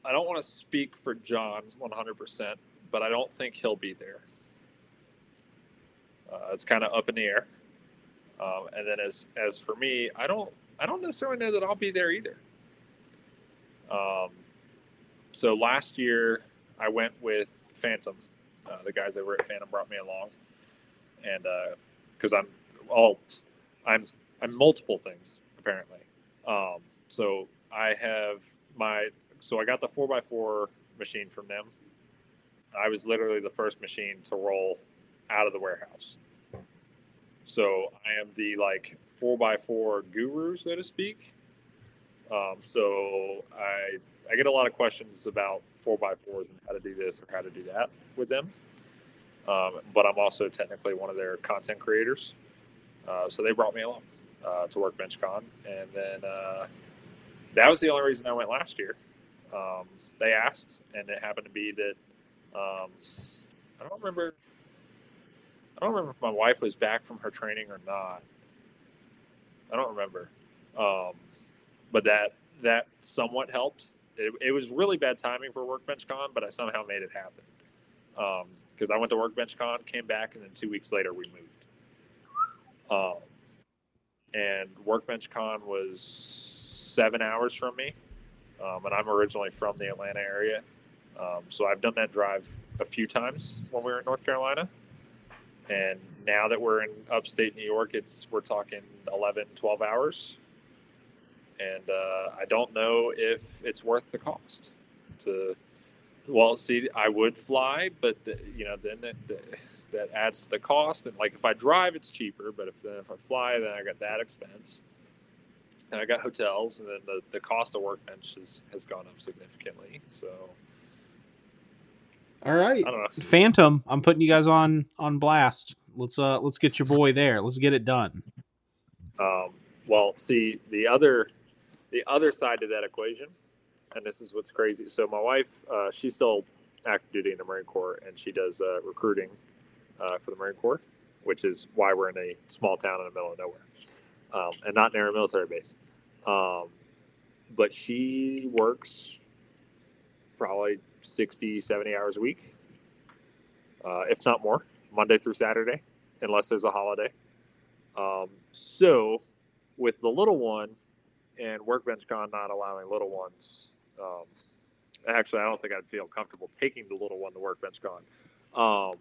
I don't want to speak for John 100%, but I don't think he'll be there. Uh, it's kind of up in the air. Um, and then as as for me, I don't I don't necessarily know that I'll be there either. Um, so last year I went with Phantom. Uh, the guys over at Phantom brought me along, and because I'm all I'm I'm multiple things apparently. Um, so I have my so I got the four x four machine from them. I was literally the first machine to roll out of the warehouse. So I am the like four x four guru, so to speak. Um, so I I get a lot of questions about four x fours and how to do this or how to do that with them. Um, but I'm also technically one of their content creators. Uh, so they brought me along uh, to Workbench Con, and then uh, that was the only reason I went last year. Um, they asked, and it happened to be that um, I don't remember. I don't remember if my wife was back from her training or not. I don't remember, um, but that that somewhat helped. It, it was really bad timing for Workbench Con, but I somehow made it happen because I went to Workbench Con, came back, and then two weeks later we moved. Um, and Workbench Con was seven hours from me, um, and I'm originally from the Atlanta area, um, so I've done that drive a few times when we were in North Carolina. And now that we're in upstate New York, it's we're talking 11, 12 hours, and uh, I don't know if it's worth the cost to well, see, I would fly, but the, you know, then that, that adds to the cost. And like, if I drive, it's cheaper. But if if I fly, then I got that expense, and I got hotels, and then the, the cost of workbench has, has gone up significantly. So All right. I don't know. Phantom, I'm putting you guys on on blast. Let's uh let's get your boy there. Let's get it done. Um, well, see the other the other side of that equation, and this is what's crazy. So my wife, uh, she's still active duty in the Marine Corps, and she does uh, recruiting uh, for the Marine Corps, which is why we're in a small town in the middle of nowhere, um, and not near a military base. Um, but she works probably 60, 70 hours a week, uh, if not more, Monday through Saturday, unless there's a holiday. Um, so, with the little one and Workbench Con not allowing little ones, um, actually, I don't think I'd feel comfortable taking the little one to Workbench Con. Um,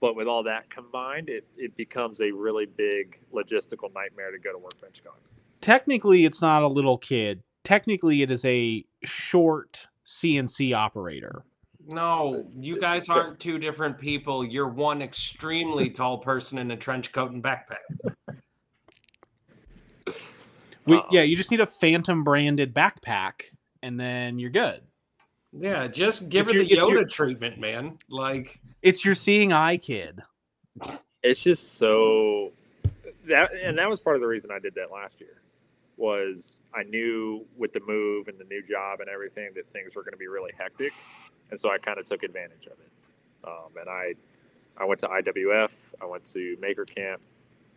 but with all that combined, it, it becomes a really big logistical nightmare to go to Workbench Con. Technically, it's not a little kid. Technically, it is a short CNC operator. No, you guys aren't two different people. You're one extremely tall person in a trench coat and backpack. We, yeah, you just need a Phantom branded backpack, and then you're good. Yeah, just give It's it your- the it's Yoda your- treatment, man. Like, It's your seeing eye kid. it's just so that and that was part of the reason I did that last year was I knew with the move and the new job and everything that things were going to be really hectic, and so I kind of took advantage of it. Um, and I I went to IWF, I went to Maker Camp,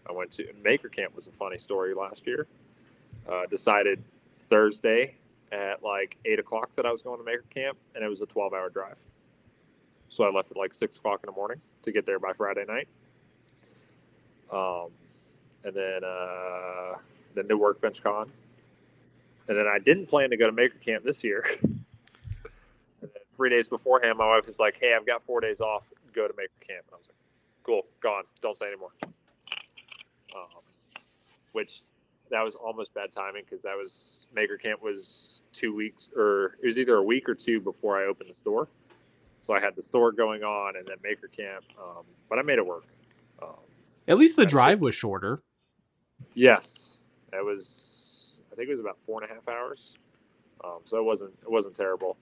I went to Maker Camp was a funny story last year. Uh, decided Thursday at like eight o'clock that I was going to Maker Camp, and it was a twelve hour drive. So I left at like six o'clock in the morning to get there by Friday night. Um, and then uh, then New workbench con, and then I didn't plan to go to Maker Camp this year. and then three days beforehand, my wife was like, "Hey, I've got four days off. Go to Maker Camp." And I was like, "Cool, gone. Don't say anymore." Um, which that was almost bad timing because that was Maker Camp was two weeks or it was either a week or two before I opened the store. So I had the store going on and then Maker Camp, um, but I made it work. Um, At least the drive was shorter. Yes, it was. I think it was about four and a half hours. Um, so it wasn't. It wasn't terrible.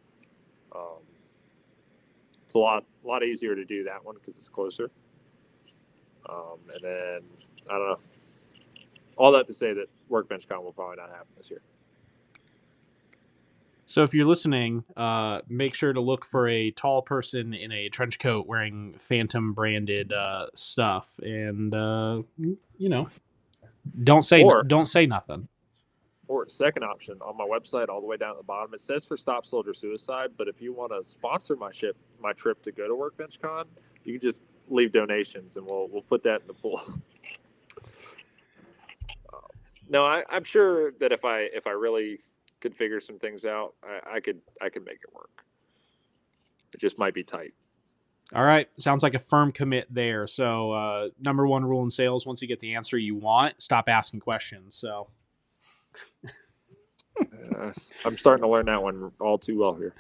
Um, it's a lot, a lot easier to do that one because it's closer. Um, and then I don't know. All that to say that Workbench Con will probably not happen this year. So if you're listening, uh, make sure to look for a tall person in a trench coat wearing Phantom branded uh, stuff, and uh, you know, don't say Or- don't say nothing. Or second option on my website, all the way down at the bottom, it says for Stop Soldier Suicide. But if you want to sponsor my ship, my trip to go to Workbench Con, you can just leave donations, and we'll we'll put that in the pool. Um, no, I, I'm sure that if I if I really could figure some things out, I, I could I could make it work. It just might be tight. All right, sounds like a firm commit there. So uh, number one rule in sales: once you get the answer you want, stop asking questions. So Uh, I'm starting to learn that one all too well here.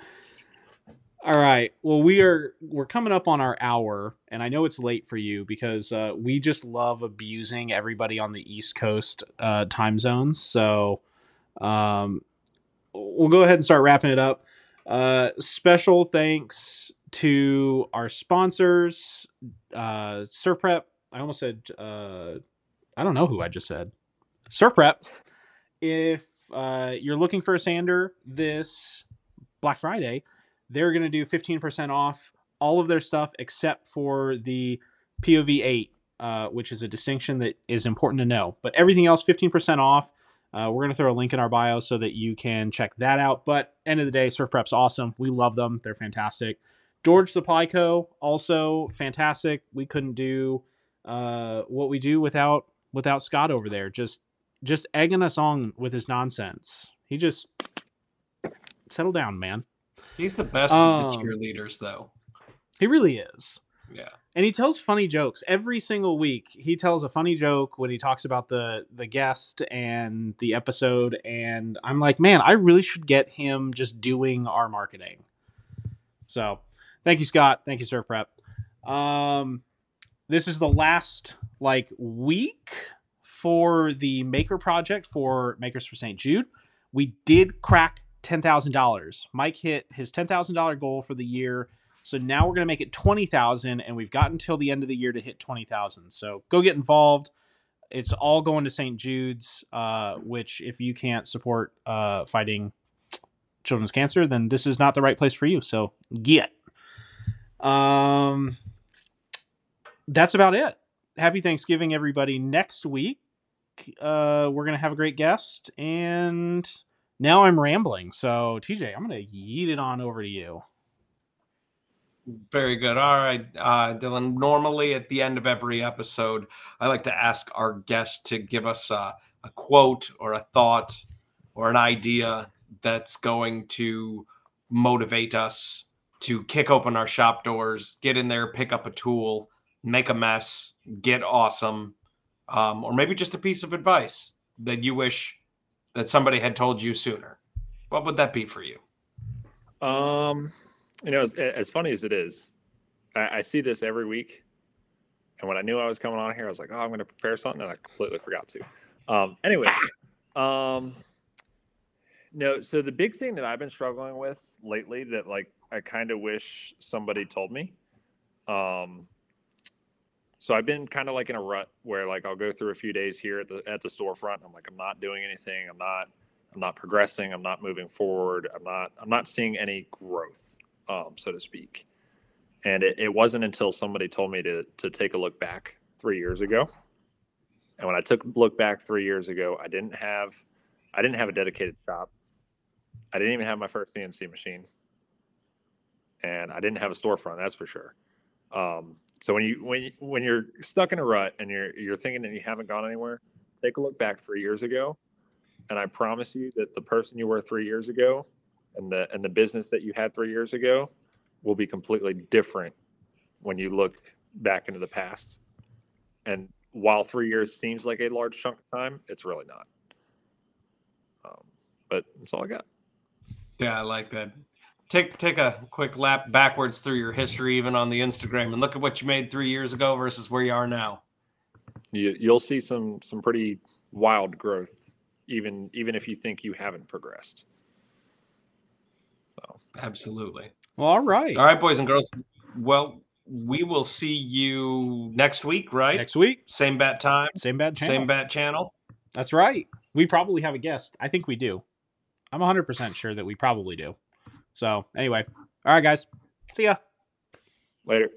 All right. Well, we are we're coming up on our hour, and I know it's late for you because uh, we just love abusing everybody on the East Coast uh, time zones. So, um, we'll go ahead and start wrapping it up. Uh, special thanks to our sponsors, uh, Surf Prep. I almost said uh, I don't know who I just said. Surf Prep. If uh, you're looking for a sander this Black Friday, they're going to do 15% off all of their stuff except for the POV 8, uh, which is a distinction that is important to know. But everything else, 15% off. Uh, we're going to throw a link in our bio so that you can check that out. But end of the day, Surf Prep's awesome. We love them. They're fantastic. George Supply Co. also fantastic. We couldn't do uh, what we do without without Scott over there. Just just egging us on with his nonsense. He just settle down, man. He's the best of the Um, cheerleaders, though. He really is. Yeah. and he tells funny jokes every single week he tells a funny joke when he talks about the the guest and the episode and i'm like man i really should get him just doing our marketing so thank you scott thank you Surf Prep um this is the last like week for the maker project for makers for st jude we did crack $10000 mike hit his $10000 goal for the year so now we're going to make it 20,000 and we've got until the end of the year to hit 20,000. So go get involved. it's all going to St. Jude's, uh, which if you can't support uh, fighting children's cancer, then this is not the right place for you. So get. Um, that's about it. Happy Thanksgiving, everybody. Next week, uh, we're gonna have a great guest, and now I'm rambling. So TJ, I'm gonna yeet it on over to you. Very good. All right, uh, Dillon. Normally, at the end of every episode, I like to ask our guest to give us a, a quote or a thought or an idea that's going to motivate us to kick open our shop doors, get in there, pick up a tool, make a mess, get awesome, um, or maybe just a piece of advice that you wish that somebody had told you sooner. What would that be for you? Um, you know, as, as funny as it is, I, I, see this every week. And when I knew I was coming on here, I was like, oh, I'm going to prepare something. And I completely forgot to. Um, anyway, um, no. So the big thing that I've been struggling with lately that like I kind of wish somebody told me. Um, so I've been kind of like in a rut where like I'll go through a few days here at the at the storefront. I'm like I'm not doing anything. I'm not I'm not progressing. I'm not moving forward. I'm not I'm not seeing any growth, um, so to speak. And it, it wasn't until somebody told me to to take a look back three years ago. And when I took a look back three years ago, I didn't have I didn't have a dedicated shop. I didn't even have my first CNC machine, and I didn't have a storefront. That's for sure. Um, so when you when when you're stuck in a rut and you're you're thinking that you haven't gone anywhere, take a look back three years ago, and I promise you that the person you were three years ago, and the and the business that you had three years ago, will be completely different when you look back into the past. And while three years seems like a large chunk of time, it's really not. Um, but that's all I got. Yeah, I like that. Take take a quick lap backwards through your history, even on the Instagram, and look at what you made three years ago versus where you are now. You, you'll see some some pretty wild growth, even even if you think you haven't progressed. So. Absolutely. Well, all right. All right, boys and girls. Well, we will see you next week, right? Next week. Same bat time. Same bat channel. Same bat channel. That's right. We probably have a guest. I think we do. I'm 100% sure that we probably do. So, anyway. All right, guys. See ya. Later.